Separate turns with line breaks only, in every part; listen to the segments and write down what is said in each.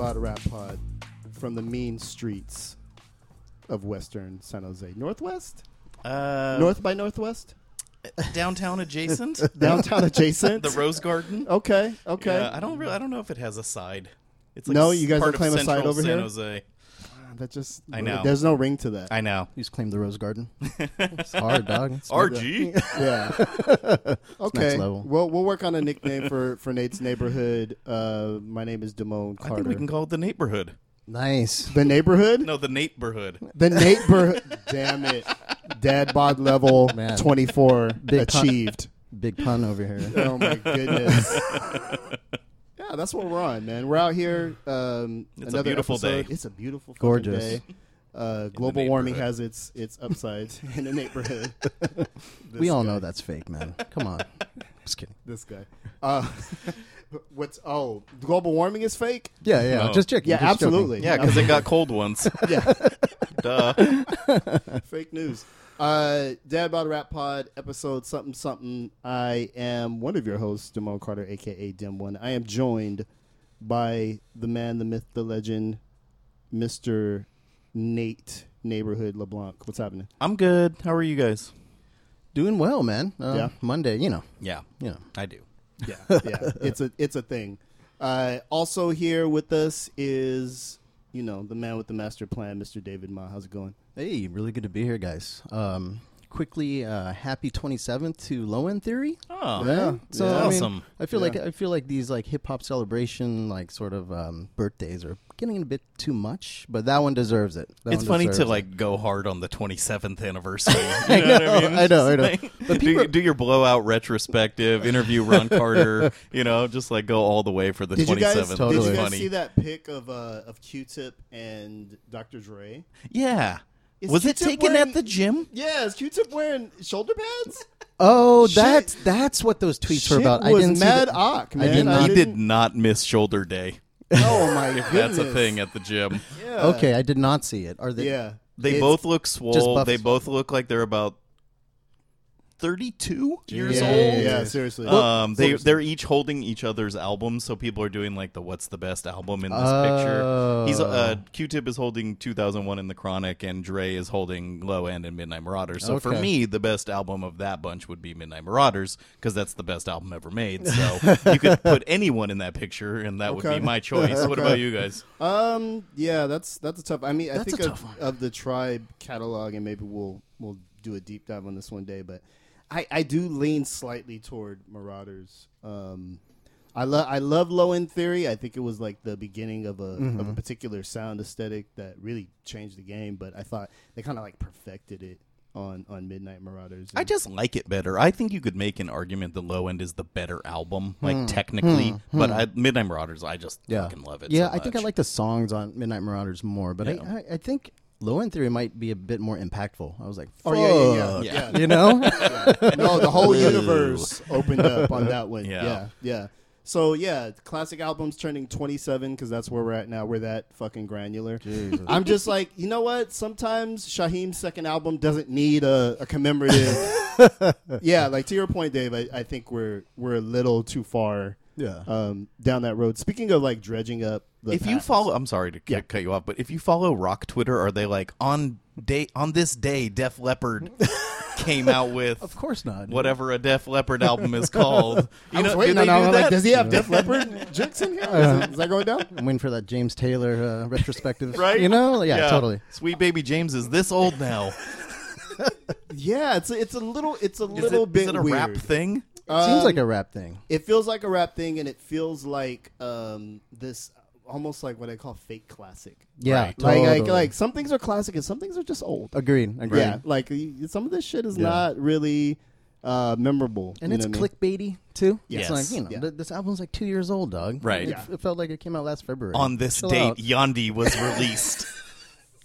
Bod Rap Pod from the mean streets of Western San Jose. Northwest?
Uh,
North by Northwest?
downtown adjacent,
Downtown adjacent?
the Rose Garden.
Okay, okay.
Yeah, I don't really, I don't know if it has a side. It's like
No, you guys don't claim a side over
San
here?
Jose.
That just
I know.
There's no ring to that.
I know.
You just claim the Rose Garden. It's hard, dog. It's
RG.
Yeah. okay.
next level.
Well, we'll work on a nickname for for Nate's neighborhood. Uh, my name is Damone
I think we can call it the neighborhood.
nice.
the neighborhood.
No, the neighborhood.
The neighborhood. Damn it. Dad bod level
Man.
24
Big pun.
achieved.
Big pun over here.
Oh my goodness. Yeah, that's what we're on, man. We're out here. Um,
It's a beautiful
episode.
day.
It's a beautiful,
Gorgeous.
day. Uh, global warming has its its upsides in the neighborhood.
we all
guy.
know that's fake, man. Come on. Just kidding.
this guy. Uh, what's oh, global warming is fake?
Yeah, yeah.
No.
Just checking.
Yeah,
just joking.
absolutely.
Yeah, because it got cold once.
Yeah,
Duh.
fake news. Uh, Dad Bod Rap Pod episode something something. I am one of your hosts, Damone Carter, aka Dim One. I am joined by the man, the myth, the legend, Mister Nate Neighborhood LeBlanc. What's happening?
I'm good. How are you guys?
Doing well, man. Uh,
Yeah.
Monday, you know.
Yeah,
You know.
I do.
Yeah, yeah, it's a it's a thing. Uh, also here with us is you know the man with the master plan, Mister David Ma. How's it going?
Hey, really good to be here, guys. Um, quickly, uh, happy 27th to Low End Theory.
Oh,
Yeah.
So
Yeah.
I mean,
Awesome.
I feel
Yeah.
like I feel like these like hip hop celebration like sort of um, birthdays are getting a bit too much, but that one deserves it. That
it's funny to
it.
like go hard on the 27th anniversary. You
I
know, what
know,
I mean?
I know, I know.
Like,
But
do,
people-
do your blowout retrospective, interview Ron Carter. You know, just like go all the way for the
Did you
27th.
guys
It's
did you guys
funny.
see that pic of uh, of Q-Tip and Dr. Dre?
Yeah.
Is
Was it
Q-Tip
taken
wearing-
at the gym?
Yeah, is Q-Tip wearing shoulder pads?
Oh,
Shit.
that's that's what those tweets
Shit
were about. I
was
didn't see
mad
the-
ock,
I did not-
He did
didn't-
miss shoulder day.
Oh my goodness,
That's a thing at the gym.
Yeah.
Okay, I did not see it. Are they?
Yeah,
They
It's-
both look swole. They both look like they're about 32 years
yeah,
old.
yeah, yeah, seriously.
Um, they they're each holding each other's albums, so people are doing like the "What's the best album" in this picture.
Oh.
He's uh, Q-Tip is holding 2001 in the Chronic, and Dre is holding Low End and Midnight Marauders. So for me, the best album of that bunch would be Midnight Marauders because that's the best album ever made. So you could put anyone in that picture, and that would be my choice. What about you guys?
Um, yeah, that's that's a tough. I mean, I think
a
of, of the tribe catalog, and maybe we'll we'll do a deep dive on this one day. But I I do lean slightly toward Marauders. Um, I love I love Low End Theory. I think it was like the beginning of a of
Mm-hmm.
a particular sound aesthetic that really changed the game. But I thought they kind of like perfected it on on Midnight Marauders.
I just like it better. I think you could make an argument that Low End is the better album, like
Hmm.
technically. But I, Midnight Marauders, I just
Yeah.
fucking love it.
Yeah,
so
I think I like the songs on Midnight Marauders more, but
Yeah.
I, I, I think Low End Theory might be a bit more impactful. I was like,
Oh yeah, yeah, yeah, yeah.
Yeah.
You know?
no, the whole universe opened up on that one.
Yeah.
Yeah, yeah. So yeah, classic albums turning 27 because that's where we're at now. We're that fucking granular.
Jesus.
I'm just like, you know what? Sometimes Shaheem's second album doesn't need a, a commemorative. yeah, like to your point, Dave. I, I think we're we're a little too far
yeah.
um, down that road. Speaking of like dredging up, the
if you follow, I'm sorry to c-
Yeah.
cut you off, but if you follow Rock Twitter, are they like on day on this day, Def Leppard came out with
Of course not.
whatever a Def Leppard album is called? You
I was
know,
waiting
do
on
they
that.
do
I'm like, does he have Def Leppard jinx in here? Is, it- is that going down?
I'm waiting for that James Taylor uh, retrospective.
Right?
You know? Yeah, totally.
Sweet Baby James is this old now.
Yeah, it's a, it's a little it's a
Is
little
it,
bit
is it a
weird.
rap thing?
Seems
Um,
like a rap thing.
It feels like a rap thing, and it feels like um, this almost like what I call fake classic.
Yeah,
Right.
Like, like,
totally.
like some things are classic, and some things are just old.
Agreed. Agreed.
Yeah, like some of this shit is
Yeah.
not really uh, memorable,
And it's
know what I mean?
clickbaity too.
Yes.
It's like you know,
Yeah.
th- this album's like two years old, dog.
Right.
It,
Yeah.
it felt like it came out last February.
On this
Chill
date,
out.
Yandhi was released.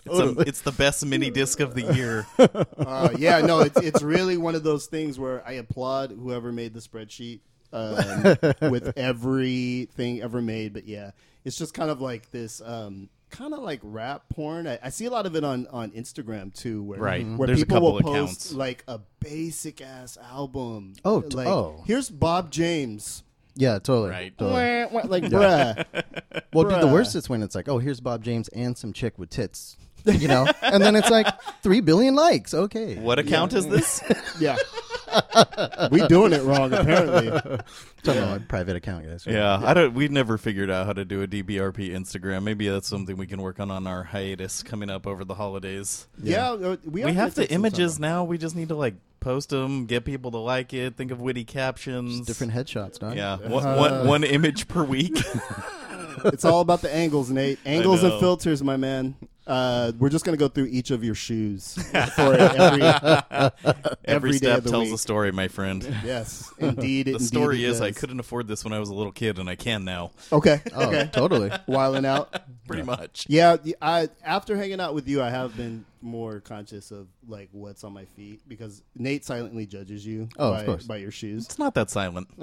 It's, a, it's the best mini disc of the year.
Uh, yeah, no, it's it's really one of those things where I applaud whoever made the spreadsheet um, with everything ever made. But yeah, it's just kind of like this. Um, Kind of like rap porn. I, I see a lot of it on, on Instagram too, where
Right.
where
There's a
people
couple
will post
accounts.
like a basic ass album.
Oh, t-
like
oh.
here's Bob James.
Yeah, totally.
Right.
totally.
Wah, wah, Like bruh,
Well, dude, the worst is when it's like, oh, here's Bob James and some chick with tits, you know, and then it's like three billion likes. Okay,
What account is this?
Yeah. we doing it wrong apparently.
Talking about my private account, guys.
yeah, I don't. We've never figured out how to do a DBRP Instagram. Maybe that's something we can work on on our hiatus coming up over the holidays.
Yeah, uh, we,
We have
gonna
the
take some
images now. We just need to like post them, get people to like it, think of witty captions.
Just different headshots, dog.
Yeah, one, one, one image per week.
It's all about the angles, Nate. Angles and filters, my man. Uh, we're just gonna go through each of your shoes for every
Every
every day
step
of the
tells
week.
a story, my friend.
Yes, indeed.
The
indeed
story
it
is I couldn't afford this when I was a little kid, and I can now.
Okay,
Oh,
okay.
totally.
Wiling out.
Pretty much.
Yeah, I after hanging out with you, I have been more conscious of like what's on my feet because Nate silently judges you
Oh, of
by,
course.
by your shoes.
It's not that silent.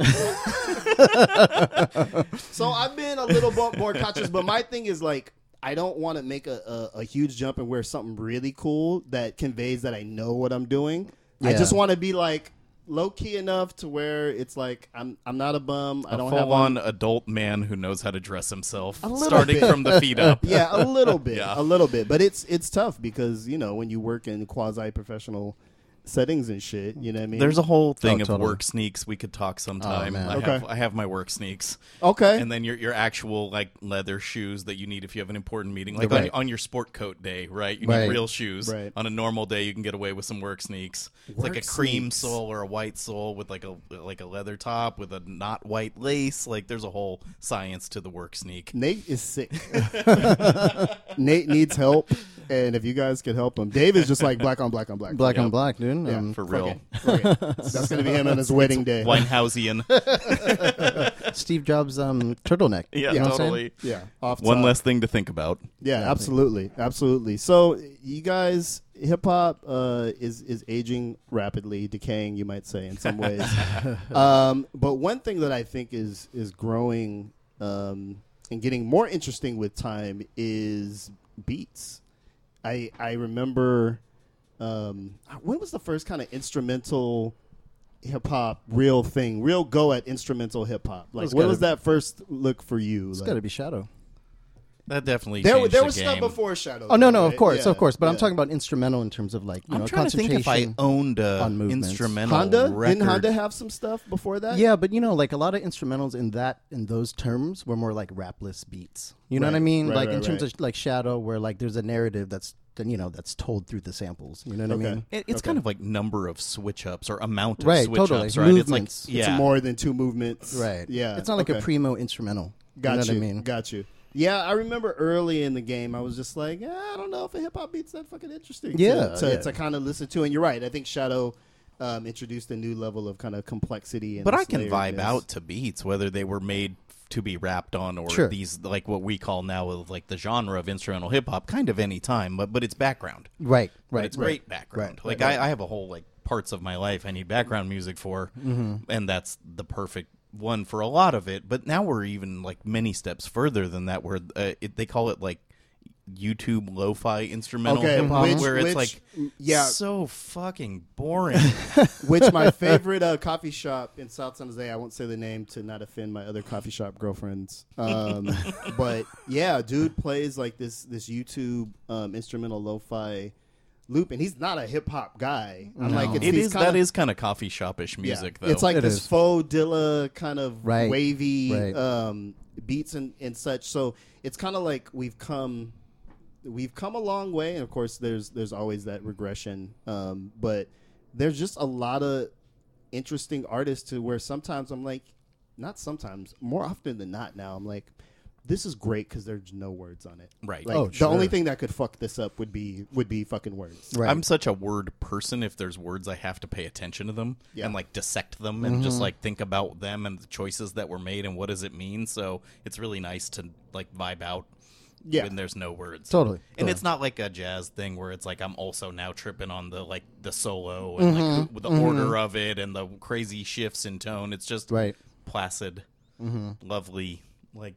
So I've been a little bit more conscious, but my thing is like I don't want to make a, a, a huge jump and wear something really cool that conveys that I know what I'm doing. I just want to be like low key enough to where it's like I'm I'm not a bum. I
A
don't have
full
on
on adult man who knows how to dress himself, starting
bit.
from the feet up.
yeah, a little bit,
Yeah.
a little bit, but it's it's tough because you know when you work in quasi professional settings and shit, you know what I mean.
There's a whole thing
Oh,
of
totally.
work sneaks. We could talk sometime.
Oh, man.
I,
Okay.
have, I have my work sneaks.
okay,
And then your your actual like leather shoes that you need if you have an important meeting, like on,
Right.
on your sport coat day, right? You
Right.
need real shoes.
Right.
On a normal day, you can get away with some work sneaks. It's
Work
like a cream
sneaks.
sole or a white sole with like a like a leather top with a not white lace. Like there's a whole science to the work sneak.
Nate is sick. Nate needs help, and if you guys could help him, Dave is just like black on black on black.
Black
Yep.
on black, dude.
Yeah,
Um,
For real.
it. Fuck. That's gonna be him on his wedding day.
Winehousian.
Steve Jobs' um, turtleneck.
yeah,
You know what I'm
totally.
Yeah, off
One
top.
less thing to think about.
Yeah, absolutely, absolutely. So you guys, hip hop uh, is is aging rapidly, decaying, you might say, in some ways. um, but one thing that I think is is growing um, and getting more interesting with time is beats. I I remember um, when was the first kind of instrumental hip hop real thing, real go at instrumental hip hop? Like,
It's
what
gotta
was
be-
that first look for you?
It's
Like-
got to be Shadow.
That definitely
there,
changed
there
the
was
game.
stuff before Shadow.
Oh no,
though,
no, of
right?
course,
Yeah,
of course. But I'm
yeah.
talking about instrumental in terms of like you
I'm
know
trying to think if I owned a
on movements.
instrumental
Honda.
record.
Didn't Honda have some stuff before that?
Yeah, but you know, like a lot of instrumentals in that in those terms were more like rapless beats. You know what I
Right,
mean?
right,
like
right,
in terms
right.
of like Shadow, where like there's a narrative that's then you know that's told through the samples. You know what
Okay.
I mean?
It, it's
Okay.
kind of like number of switch ups or amount of
Right,
switch
totally.
ups, right?
Movements.
It's like yeah,
It's more than two movements.
Right.
Yeah.
It's not like
okay.
a primo instrumental.
Got
you know
you.
what I mean?
Got you. Yeah, I remember early in the game, I was just like, eh, I don't know if a hip hop beat's that fucking interesting.
Yeah,
to,
yeah.
to kind of listen to. And you're right. I think Shadow um, introduced a new level of kind of complexity. And
but I can vibe out to beats whether they were made to be rapped on or
Sure.
these like what we call now of like the genre of instrumental hip hop, kind of any time, but but it's background.
Right.
But
Right.
it's great background.
Right,
Like
right,
I, I have a whole like parts of my life I need background music for,
Mm-hmm.
and that's the perfect one for a lot of it. But now we're even like many steps further than that, where uh, it, they call it like YouTube lo-fi instrumental
Okay,
hip hop,
which-
where it's
which-
like
yeah.
so fucking boring.
Which my favorite uh, coffee shop in South San Jose. I won't say the name to not offend my other coffee shop girlfriends. Um, but yeah, dude plays like this this YouTube um, instrumental lo-fi loop, and he's not a hip hop guy. I'm like, it's
it
these
is
kinda-
that is kind of coffee shopish music
yeah.
though.
It's like
It
this
is.
faux Dilla kind of
Right.
wavy
Right.
um, beats and, and such. So it's kind of like we've come we've come a long way, and of course there's there's always that regression. Um, but there's just a lot of interesting artists to where sometimes I'm like, not sometimes, more often than not. Now I'm like. This is great because there's no words on it.
Right.
Like,
Oh,
the only thing that could fuck this up would be would be fucking words.
Right.
I'm such a word person. If there's words, I have to pay attention to them
Yeah.
and like dissect them and
Mm-hmm.
just like think about them and the choices that were made and what does it mean. So it's really nice to like vibe out
Yeah.
when there's no words.
Totally.
And
Totally.
it's not like a jazz thing where it's like I'm also now tripping on the like the solo and
Mm-hmm.
like who- the order of it and the crazy shifts in tone. It's just
Right.
placid, mm-hmm. lovely like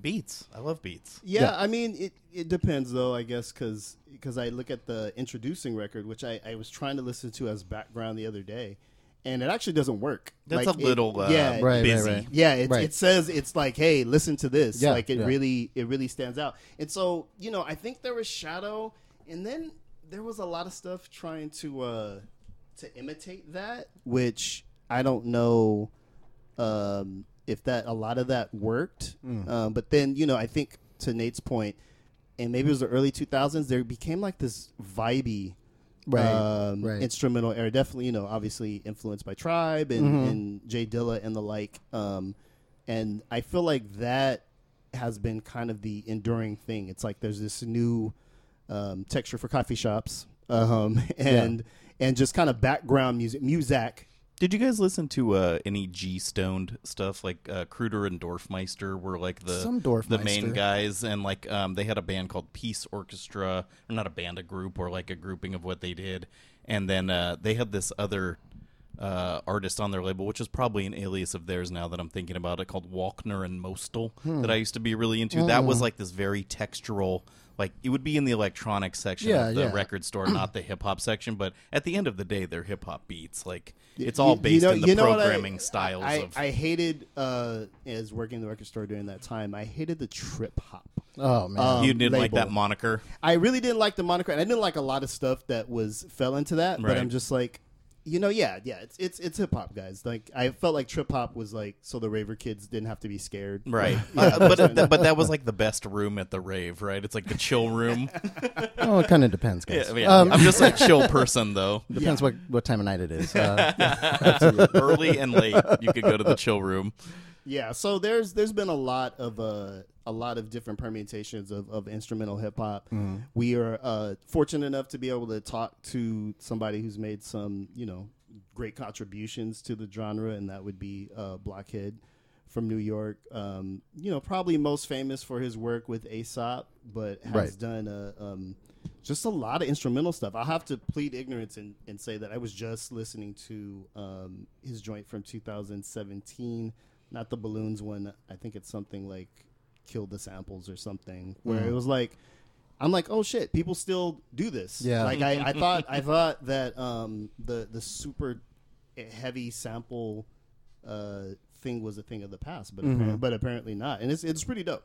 beats. I love beats.
Yeah,
Yeah.
I mean, it, it depends though, I guess, cuz because I look at the introducing record, which I, I was trying to listen to as background the other day, and it actually doesn't work.
That's
Like,
a
it-
little uh,
yeah,
Right, right,
busy.
right.
yeah, it,
Right.
it says it's like, hey, listen to this.
Yeah,
like it
yeah.
really, it really stands out. And so, you know, I think there was Shadow, and then there was a lot of stuff trying to uh to imitate that, which I don't know um, if that a lot of that worked.
Mm.
Um, but then, you know, I think to Nate's point, and maybe it was the early 2000s, there became like this vibey
Right,
um,
right.
instrumental era. Definitely, you know, obviously influenced by Tribe and,
Mm-hmm.
and Jay Dilla and the like. Um, and I feel like that has been kind of the enduring thing. It's like there's this new um, texture for coffee shops um, and and just kind of background music, music.
Did you guys listen to uh, any G Stoned stuff like uh, Kruder and Dorfmeister were like the
Some
the main guys, and like um, they had a band called Peace Orchestra, or not a band, a group, or like a grouping of what they did, and then uh, they had this other uh, artist on their label, which is probably an alias of theirs now that I'm thinking about it, called Walkner and Moestl,
Hmm.
that I used to be really into. That was like this very textural. Like it would be in the electronic section
Yeah,
of the
yeah.
record store, not the hip hop section. But at the end of the day, they're hip hop beats. Like it's
You-
all
you
based
know-
in the
you know what I-
programming styles
I,
of.
I hated uh, as working in the record store during that time. I hated the trip hop.
Oh man.
Um,
you didn't like that moniker.
I really didn't like the moniker, and I didn't like a lot of stuff that was fell into that. But I'm just like, you know, yeah, yeah, it's it's it's hip hop, guys. Like I felt like trip hop was like so the raver kids didn't have to be scared,
Right,
Like,
Uh, but uh, but that was like the best room at the rave, right? It's like the chill room.
oh, it kind of depends, guys.
yeah, yeah.
Um,
I'm just a chill person, though.
depends what what time of night it is. Uh,
Early and late, you could go to the chill room.
Yeah, so there's there's been a lot of uh, a lot of different permutations of, of instrumental hip hop. We are uh, fortunate enough to be able to talk to somebody who's made some you know great contributions to the genre, and that would be uh, Blockhead from New York. Um, you know, probably most famous for his work with Aesop, but has
Right.
done a, um, just a lot of instrumental stuff. I'll have to plead ignorance and, and say that I was just listening to um, his joint from 2017, not the balloons one. I think it's something like "Kill the Samples" or something, where
Mm.
it was like. I'm like, oh shit! People still do this.
Yeah.
Like I, I thought, I thought that um, the the super heavy sample uh, thing was a thing of the past, but
Mm-hmm.
apparently, but apparently not. And it's it's pretty dope.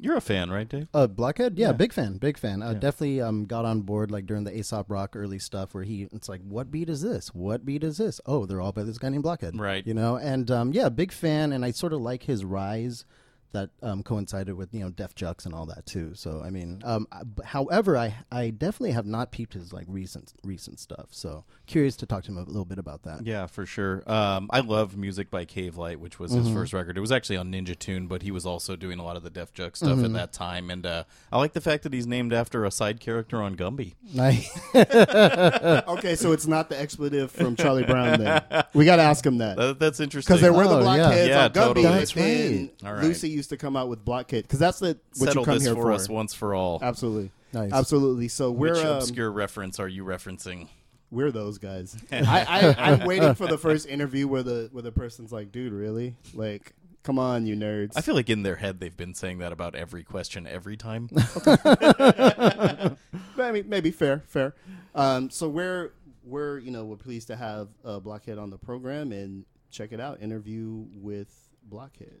You're a fan, right, Dave?
Uh, Blockhead, yeah,
Yeah.
big fan, big fan. Uh, Definitely um, got on board like during the Aesop Rock early stuff where he, it's like, what beat is this? What beat is this? Oh, they're all by this guy named Blockhead,
Right.
You know, and um, yeah, big fan, and I sort of like his rise that um, coincided with you know Def Jux and all that too. So I mean, um, I- b- however, I I definitely have not peeped his like recent recent stuff. So curious to talk to him a little bit about that.
Yeah, for sure. Um, I love music by Cavelight, which was his first record. It was actually on Ninja Tune, but he was also doing a lot of the Def Jux stuff at that time. And uh, I like the fact that he's named after a side character on Gumby.
I,
Okay, so it's not the expletive from Charlie Brown. Then we got to ask him that
That, that's interesting.
because there were the
Oh, yeah.
blockheads
Yeah,
on Gumby.
totally.
That's right.
All right.
Lucy used to come out with blockhead because that's the what
Settle
you come
this
here
for,
for.
us once for all.
Absolutely,
Nice.
absolutely. So we're
Which
um,
obscure reference are you referencing?
we're those guys. I, I I'm waiting for the first interview where the where the person's like, dude, really? Like, come on, you nerds.
I feel like in their head they've been saying that about every question every time.
maybe maybe fair fair um so we're we're you know we're pleased to have uh, blockhead on the program and check it out interview with blockhead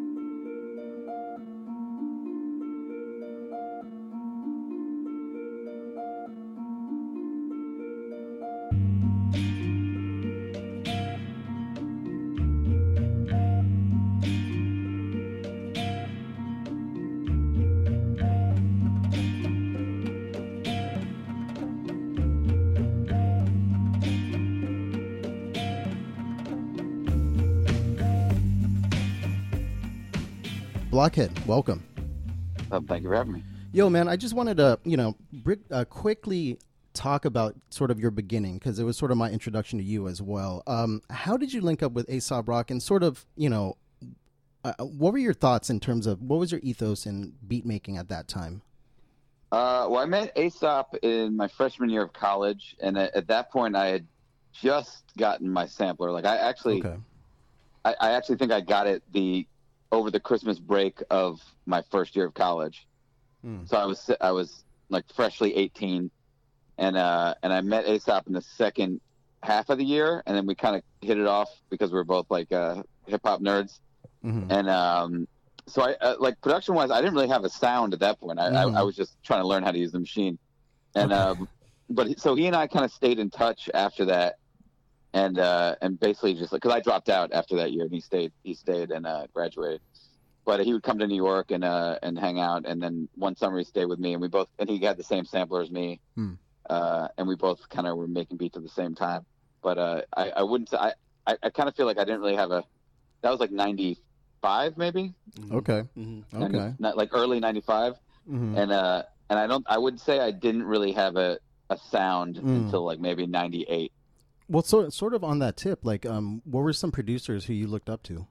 Blockhead, welcome.
Um, thank you for having me.
Yo, man, I just wanted to, you know, uh, quickly talk about sort of your beginning because it was sort of my introduction to you as well. Um, how did you link up with Aesop Rock and sort of, you know, uh, what were your thoughts in terms of what was your ethos in beat making at that time?
Uh, well, I met Aesop in my freshman year of college, and at, at that point, I had just gotten my sampler. Like, I actually,
Okay.
I, I actually think I got it the over the Christmas break of my first year of college.
Hmm.
So I was I was like freshly eighteen, and uh, and I met Aesop in the second half of the year, and then we kind of hit it off because we are both like uh, hip hop nerds,
Mhm.
and um, so I uh, like production wise, I didn't really have a sound at that point. I,
Mhm.
I, I was just trying to learn how to use the machine, and um, but so he and I kind of stayed in touch after that, and uh, and basically just like because I dropped out after that year, and he stayed he stayed and uh, graduated. But he would come to New York and uh, and hang out, and then one summer he stayed with me, and we both and he had the same sampler as me,
Hmm.
uh, and we both kind of were making beats at the same time. But uh, I I wouldn't say I I, I kind of feel like I didn't really have a that was like ninety five maybe
Okay.
Mhm.
90
Okay.
not like early ninety five
Mhm.
and uh and I don't I would say I didn't really have a a sound
Mm.
until like maybe 98
Well, sort sort of on that tip, like, um, what were some producers who you looked up to?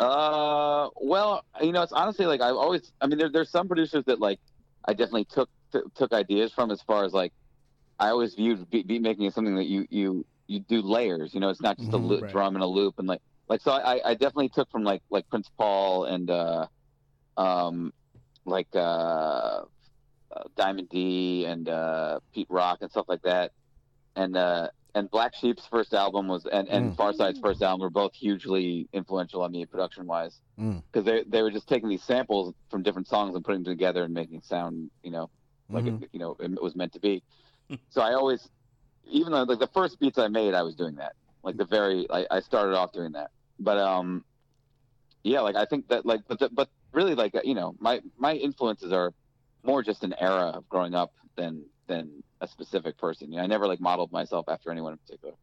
uh well you know it's honestly like I've always I mean there there's some producers that like I definitely took t- took ideas from as far as like I always viewed beat, beat making as something that you you you do layers you know it's not just a
Mhm,
loop,
right.
drum and a loop and like like so I I definitely took from like like Prince Paul and uh um like uh uh, Diamond D and uh, Pete Rock and stuff like that. And uh, and Black Sheep's first album was and and
Mm.
Pharcyde's first album were both hugely influential on me production wise
Mm.
because they they were just taking these samples from different songs and putting them together and making sound you know like
Mhm.
it, you know it was meant to be. so I always even though like the first beats I made I was doing that like the very I, I started off doing that but um yeah like I think that like but the, but really like you know my my influences are more just an era of growing up than than a specific person. You know, I never like modeled myself after anyone in particular.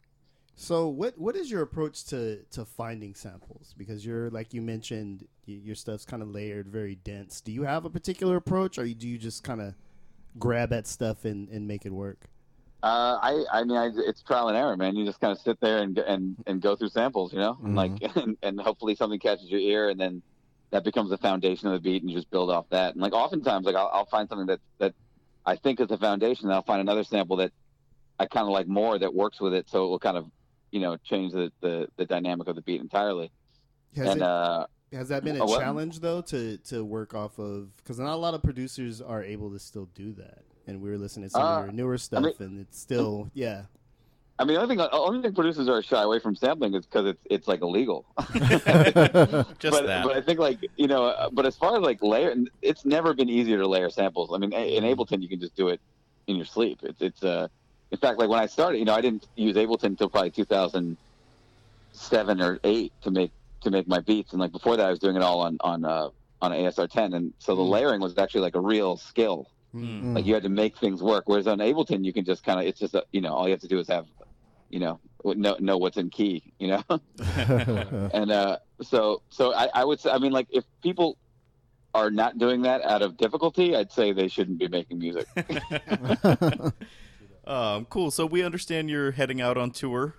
So what what is your approach to to finding samples? Because you're like you mentioned, y- your stuff's kind of layered, very dense. Do you have a particular approach, or do you just kind of grab at stuff and, and make it work?
Uh, I I mean, I, it's trial and error, man. You just kind of sit there and and and go through samples, you know, and like and, and hopefully something catches your ear, and then that becomes the foundation of the beat, and you just build off that. And like oftentimes, like I'll, I'll find something that that I think is the foundation, I'll find another sample that I kind of like more that works with it, so it will kind of you know change the the, the dynamic of the beat entirely.
Has
and
it,
uh,
has that been a
oh, what?
challenge though to to work off of? Because not a lot of producers are able to still do that. And we were listening to some
Uh,
of your newer stuff,
mean-
and it's still yeah.
I mean, the only thing, only thing producers are shy away from sampling is because it's it's like illegal.
Just
but,
that.
but I think like you know, uh, but as far as like layer, it's never been easier to layer samples. I mean, in Ableton you can just do it in your sleep. It's it's uh, in fact, like when I started, you know, I didn't use Ableton until probably 2007 or eight to make to make my beats, and like before that, I was doing it all on on uh, on ASR 10, and so the
Mm.
layering was actually like a real skill.
Mm.
Like you had to make things work. Whereas on Ableton, you can just kind of it's just a, you know all you have to do is have you know know know what's in key. You know. and uh, so so I, I would say I mean like if people are not doing that out of difficulty, I'd say they shouldn't be making music.
um, cool. So we understand you're heading out on tour.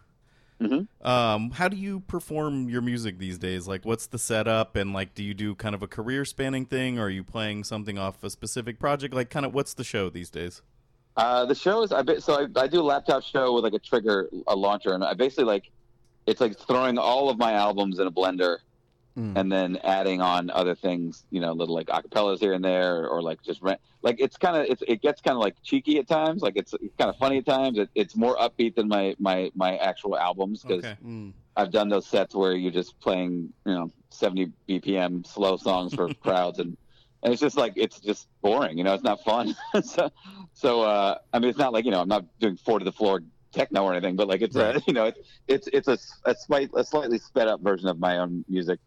Mhm.
Um, how do you perform your music these days? Like, what's the setup? And like, do you do kind of a career spanning thing, or are you playing something off a specific project? Like, kind of, what's the show these days?
Uh, the show is I ba- so I, I do a laptop show with like a trigger a launcher, and I basically like it's like throwing all of my albums in a blender.
Mm.
And then adding on other things, you know, little like acapellas here and there, or, like just rent. Like it's kind of it's it gets kind of like cheeky at times. Like it's, it's kind of funny at times. It, it's more upbeat than my my my actual albums because
Okay.
Mm.
I've done those sets where you're just playing, you know, 70 BPM slow songs for crowds, and and it's just like it's just boring. You know, it's not fun. so, so uh, I mean, it's not like you know, I'm not doing four to the floor techno or anything, but like it's a, you know, it's it's it's a a, slight, a slightly sped up version of my own music,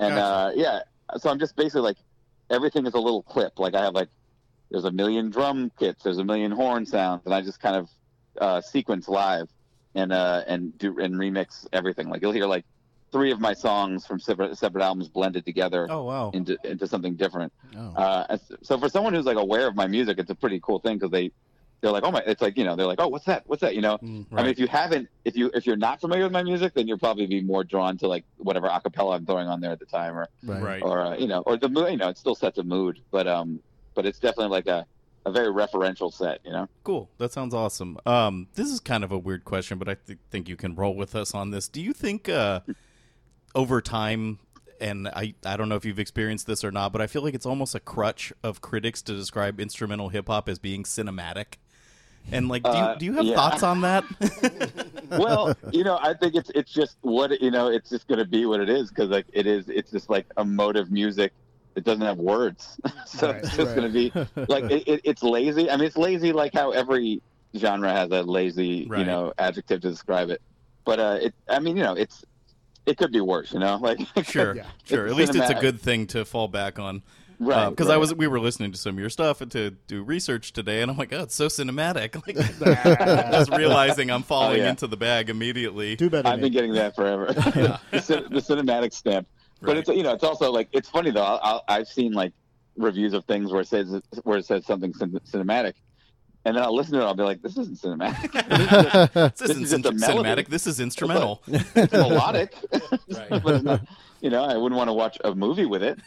and uh, yeah. So I'm just basically like everything is a little clip. Like I have like there's a million drum kits, there's a million horn sounds, and I just kind of uh, sequence live and uh and do and remix everything. Like you'll hear like three of my songs from separate separate albums blended together
Oh wow.
into into something different.
Oh.
Uh, so for someone who's like aware of my music, it's a pretty cool thing because they they're like, oh my, it's like you know they're like, oh what's that? What's that? You know.
Mm.
I mean, if you haven't, if you if you're not familiar with my music, then you'll probably be more drawn to like whatever acapella I'm throwing on there at the time, or
Right.
or uh, you know, or the mood. You know, it still sets a mood, but um, but it's definitely like a a very referential set. You know.
Cool. That sounds awesome. Um, this is kind of a weird question, but I th- think you can roll with us on this. Do you think uh, over time, and I, I don't know if you've experienced this or not, but I feel like it's almost a crutch of critics to describe instrumental hip hop as being cinematic. And like, do you,
Uh,
do you have
yeah.
thoughts on that?
well, you know, I think it's it's just what you know. It's just going to be what it is because like it is. It's just like emotive music. It doesn't have words, so
Right,
it's just
right.
going to be like it, it, it's lazy. I mean, it's lazy like how every genre has a lazy, you know, adjective to describe it. But uh, it. I mean, you know, it's it could be worse. You know, like
sure,
Yeah.
sure. At
It's
least it's a good thing to fall back on.
right?
Uh, because
right.
I was we were listening to some of your stuff to do research today, and I'm like, oh, it's so cinematic. Like, just realizing I'm oh, falling
Oh, yeah.
into the bag immediately.
Do better.
I've been getting that forever. the, cin- the cinematic stamp. But
Right.
it's you know it's also like it's funny though. I'll, I'll, I've seen like reviews of things where it says where it says something cin- cinematic, and then I'll listen to it. I'll be like, this isn't cinematic.
This,
This
isn't
is just a
cin-
melody.
cinematic. This is instrumental.
it's melodic,
Right.
it's not. You know, I wouldn't want to watch a movie with it.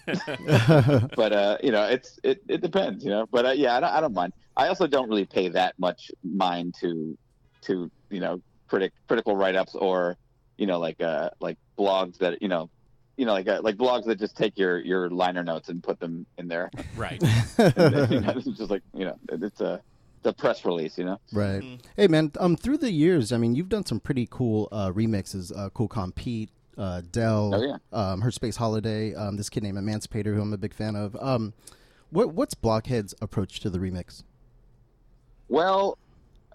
but uh, you know, it's it, it depends. You know, but uh, yeah, I don't, I don't mind. I also don't really pay that much mind to to you know critic critical write ups or you know like uh like blogs that you know you know like uh, like blogs that just take your your liner notes and put them in there.
right.
And, you know, it's just like you know it's a the press release. You know.
Right.
Mhm.
Hey man, um, through the years, I mean, you've done some pretty cool uh, remixes. Uh, cool Compete, uh, Dell,
Oh, yeah.
um, Her Space Holiday. Um, this kid named Emancipator, who I'm a big fan of. Um, what what's Blockhead's approach to the remix?
Well,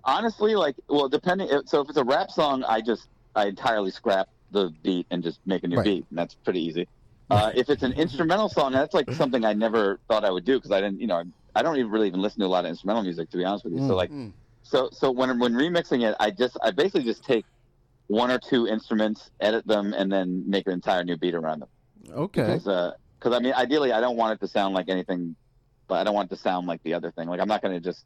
honestly, like, well, depending. So if it's a rap song, I just I entirely scrap the beat and just make a new
Right.
beat, and that's pretty easy. Uh, if it's an instrumental song, that's like something I never thought I would do because I didn't, you know, I don't even really even listen to a lot of instrumental music to be honest with you. So
Mm.
like,
Mm.
so so when when remixing it, I just I basically just take one or two instruments, edit them, and then make an entire new beat around them.
Okay.
Because uh 'cause I mean, ideally, I don't want it to sound like anything, but I don't want it to sound like the other thing. Like I'm not going to just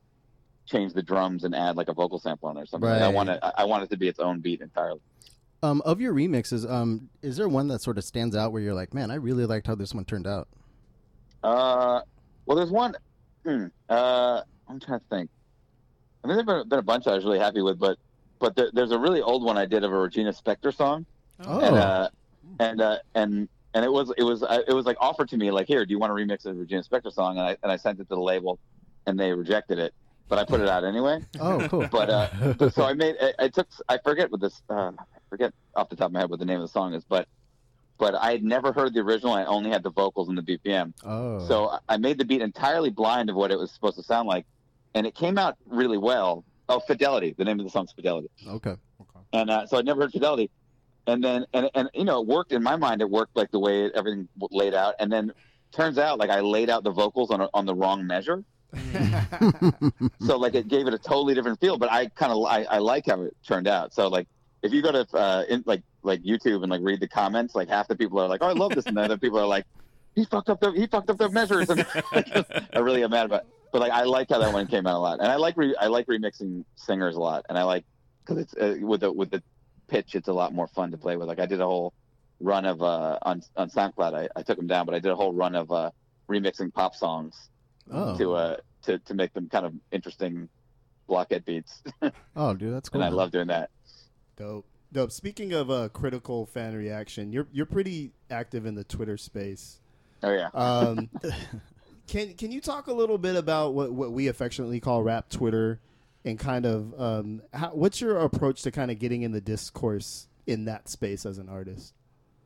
change the drums and add like a vocal sample on it or something. Like, I want it. I want it to be its own beat entirely.
Um, of your remixes, um, is there one that sort of stands out where you're like, man, I really liked how this one turned out?
Uh, well, there's one. Hmm, uh, I'm trying to think. I mean, there've been, been a bunch I was really happy with, but but there, there's a really old one I did of a Regina Spektor song,
Oh.
and uh, and uh, and and it was it was uh, it was like offered to me like, here, do you want to remix a Regina Spektor song? And I and I sent it to the label, and they rejected it, but I put it out anyway.
Oh, cool.
But uh, but so I made I, I took I forget what this uh, I forget off the top of my head what the name of the song is, but but I had never heard the original. I only had the vocals and the BPM.
oh.
So I- I made the beat entirely blind of what it was supposed to sound like, and it came out really well. Oh, Fidelity. The name of the song's Fidelity,
okay.
and uh, so I'd never heard Fidelity, and then and and you know it worked in my mind. It worked like the way it, everything laid out, and then turns out like I laid out the vocals on a, on the wrong measure, so like it gave it a totally different feel. But I kind of I, I like how it turned out. So like if you go to uh, in, like like YouTube and like read the comments, like half the people are like, "Oh, I love this," and the other people are like, "He fucked up the he fucked up the measures." And I really am mad about. It. But like I like how that one came out a lot, and I like re- I like remixing singers a lot, and I like because it's uh, with the with the pitch, it's a lot more fun to play with. Like I did a whole run of uh on on SoundCloud. I, I took them down, but I did a whole run of uh remixing pop songs
Oh.
to uh to to make them kind of interesting blockhead beats,
oh, dude, that's cool.
and I love doing that.
Dope. Dope. Speaking of uh, critical fan reaction, you're you're pretty active in the Twitter space.
Oh yeah.
Um, can can you talk a little bit about what, what we affectionately call rap Twitter, and kind of um, how, what's your approach to kind of getting in the discourse in that space as an artist?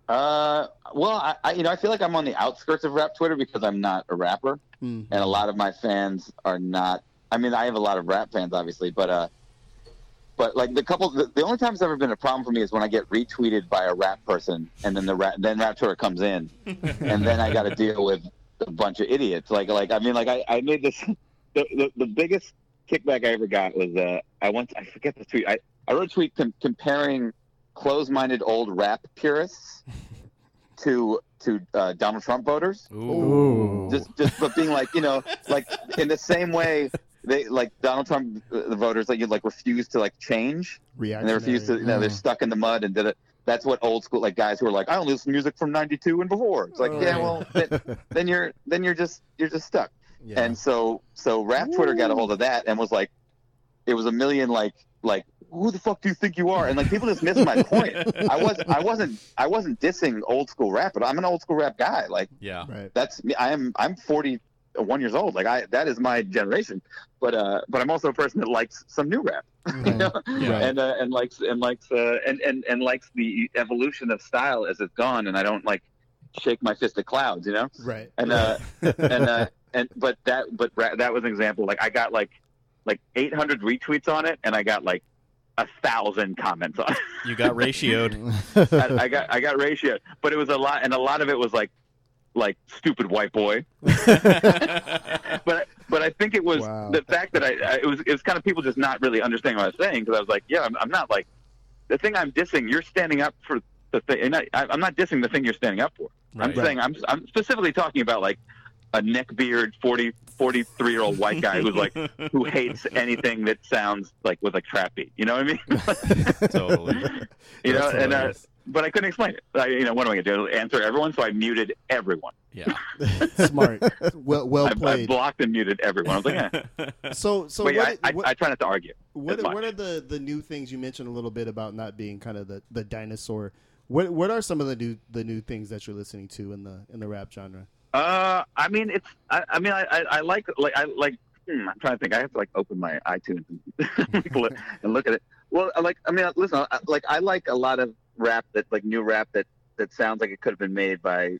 Uh, well, I, I you know I feel like I'm on the outskirts of rap Twitter because I'm not a rapper.
Mm.
and a lot of my fans are not. I mean, I have a lot of rap fans, obviously, but uh, but like the couple, the, the only time it's ever been a problem for me is when I get retweeted by a rap person, and then the rap, then rap Twitter comes in, and then I got to deal with a bunch of idiots. Like, like I mean, like I, I made this. The, the the biggest kickback I ever got was uh, I once I forget the tweet. I I wrote a tweet com- comparing closed-minded old rap purists to to uh, Donald Trump voters
Ooh.
just just but being like you know like in the same way they like Donald Trump the voters like you like refuse to like change and they refuse to you know they're
Mm.
stuck in the mud and did it that's what old school like guys who are like I only listen to music from 92 and before it's like yeah well then, then you're then you're just you're just stuck
yeah.
and so so rap Twitter got a hold of that and was like it was a million like like who the fuck do you think you are and like people just missed my point I was I wasn't I wasn't dissing old school rap but I'm an old school rap guy like
Yeah.
right.
that's me. I'm I'm 40 one years old. Like I, that is my generation. But uh, but I'm also a person that likes some new rap, you know,
Yeah.
and uh, and likes and likes uh, and and and likes the evolution of style as it's gone. And I don't like shake my fist at clouds, you know.
Right.
And uh, and uh, and but that but ra- that was an example. Like I got like like 800 retweets on it, and I got like a thousand comments on it.
You got ratioed.
I, I got I got ratioed, but it was a lot, and a lot of it was like like stupid white boy. But but I think it was
Wow.
the fact that I, I it was it was kind of people just not really understanding what I was saying because I was like, yeah, I'm, I'm not like the thing I'm dissing. You're standing up for the thing, and I, I'm not dissing the thing you're standing up for. I'm
Right.
saying I'm I'm specifically talking about like a neckbeard 40 43 year old white guy who's like who hates anything that sounds like with like trap beat. You know what I mean?
totally.
you know,
That's
and uh,
hilarious.
But I couldn't explain it. I, you know, what am I going to do? Answer everyone? So I muted everyone.
Yeah.
Smart. Well, well
I, I blocked and muted everyone. I was like, eh.
So, so
but yeah,
what,
I, I,
what,
I try not to argue.
what, what are the, the new things you mentioned a little bit about not being kind of the, the dinosaur? What what are some of the new the new things that you're listening to in the in the rap genre?
Uh, I mean, it's. I, I mean, I, I, I like like I like. Hmm, I'm trying to think. I have to like open my iTunes and, look- and look at it. Well, I like. I mean, listen. Like I like a lot of rap that like new rap that that sounds like it could have been made by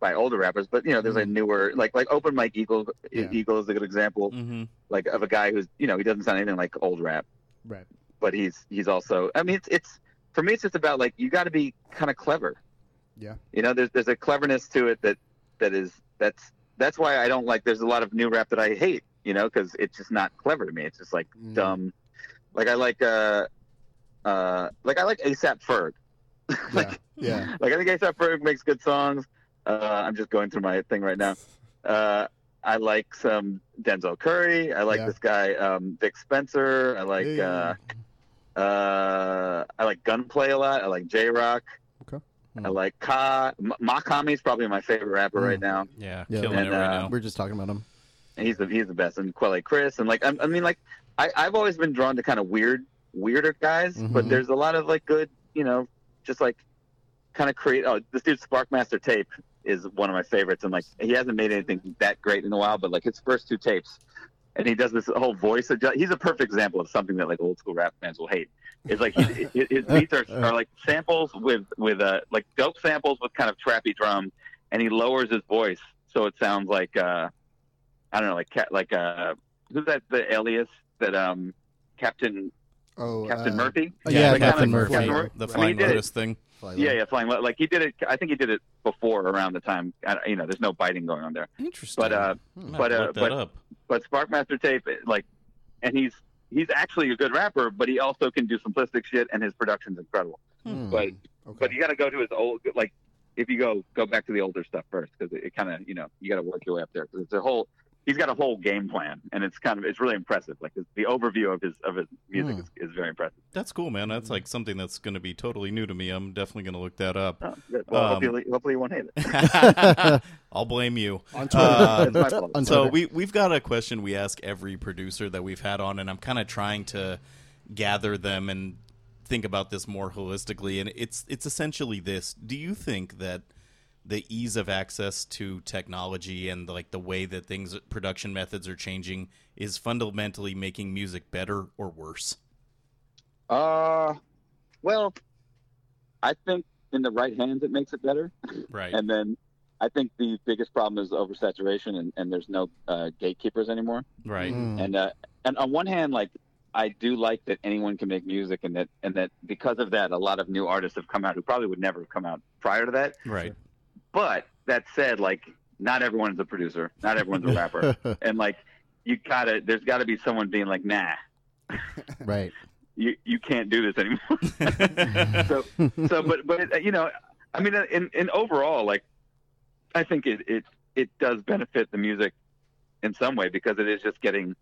by older rappers. But you know, there's a newer like like Open Mike Eagle.
Yeah.
Eagle is a good example.
hmm
Like of a guy who's you know he doesn't sound anything like old rap.
Right.
but he's he's also I mean it's it's for me it's just about like you got to be kind of clever.
Yeah.
You know there's there's a cleverness to it that that is that's that's why I don't like there's a lot of new rap that I hate, you know, cuz it's just not clever to me. It's just like
Mm.
dumb. Like I like uh uh like I like ASAP Ferg. like
Yeah.
like I think ASAP Ferg makes good songs. Uh I'm just going through my thing right now. Uh I like some Denzel Curry. I like
Yeah.
this guy um Vic Spencer. I like
Yeah.
uh uh, I like Gunplay a lot. I like Jay Rock.
Okay.
I like Ka. M- Makami is probably my favorite rapper right
Mm.
now.
Yeah.
Yeah.
Killing
And,
it right
uh,
now.
We're just talking about him.
He's the he's the best. And Quelle Chris and like I, I mean like I I've always been drawn to kind of weird weirder guys, but
Mhm.
there's a lot of like good you know just like kind of create. Oh, this dude Sparkmaster Tape is one of my favorites, and like he hasn't made anything that great in a while, but like his first two tapes. And he does this whole voice adjust. He's a perfect example of something that like old school rap fans will hate. It's like his, his beats are, are like samples with with uh like dope samples with kind of trappy drums, and he lowers his voice so it sounds like uh I don't know like ca- like uh who's that the alias that um Captain
Oh,
Captain
uh,
Murphy
Oh, yeah,
Like,
Captain Murphy.
Captain Mur-
The
I mean,
Flying
he it-
Lotus thing.
yeah yeah flying Lo- like he did it I think he did it before around the time I, you know there's no biting going on there
Interesting.
but uh
I'm
but, uh, but-
up.
but Sparkmaster Tape, like, and he's he's actually a good rapper, but he also can do simplistic shit, and his production's incredible.
Hmm.
But
Okay.
but you got to go to his old like if you go go back to the older stuff first because it, it kind of you know you got to work your way up there because it's a whole he's got a whole game plan and it's kind of it's really impressive like the overview of his of his music
Hmm.
is, is very impressive.
That's cool, man. That's like something that's going to be totally new to me. I'm definitely going to look that up.
Oh. Well,
Um,
hopefully, hopefully you won't hate it.
I'll blame you.
on Twitter.
Um,
It's my fault.
On
so we we've got a question we ask every producer that we've had on, and I'm kind of trying to gather them and think about this more holistically. And it's it's essentially this: Do you think that the ease of access to technology and like the way that things production methods are changing is fundamentally making music better or worse?
Uh, well, I think in the right hands it makes it better.
Right.
And then I think the biggest problem is oversaturation and, and there's no uh, gatekeepers anymore.
right.
Hmm.
And uh, and on one hand, like I do like that anyone can make music and that and that because of that, a lot of new artists have come out who probably would never have come out prior to that.
Right.
But that said, like not everyone's a producer, not everyone's a rapper, and like you gotta there's got to be someone being like, nah,
right.
you you can't do this anymore. so so but but you know i mean in in overall like i think it it it does benefit the music in some way because it is just getting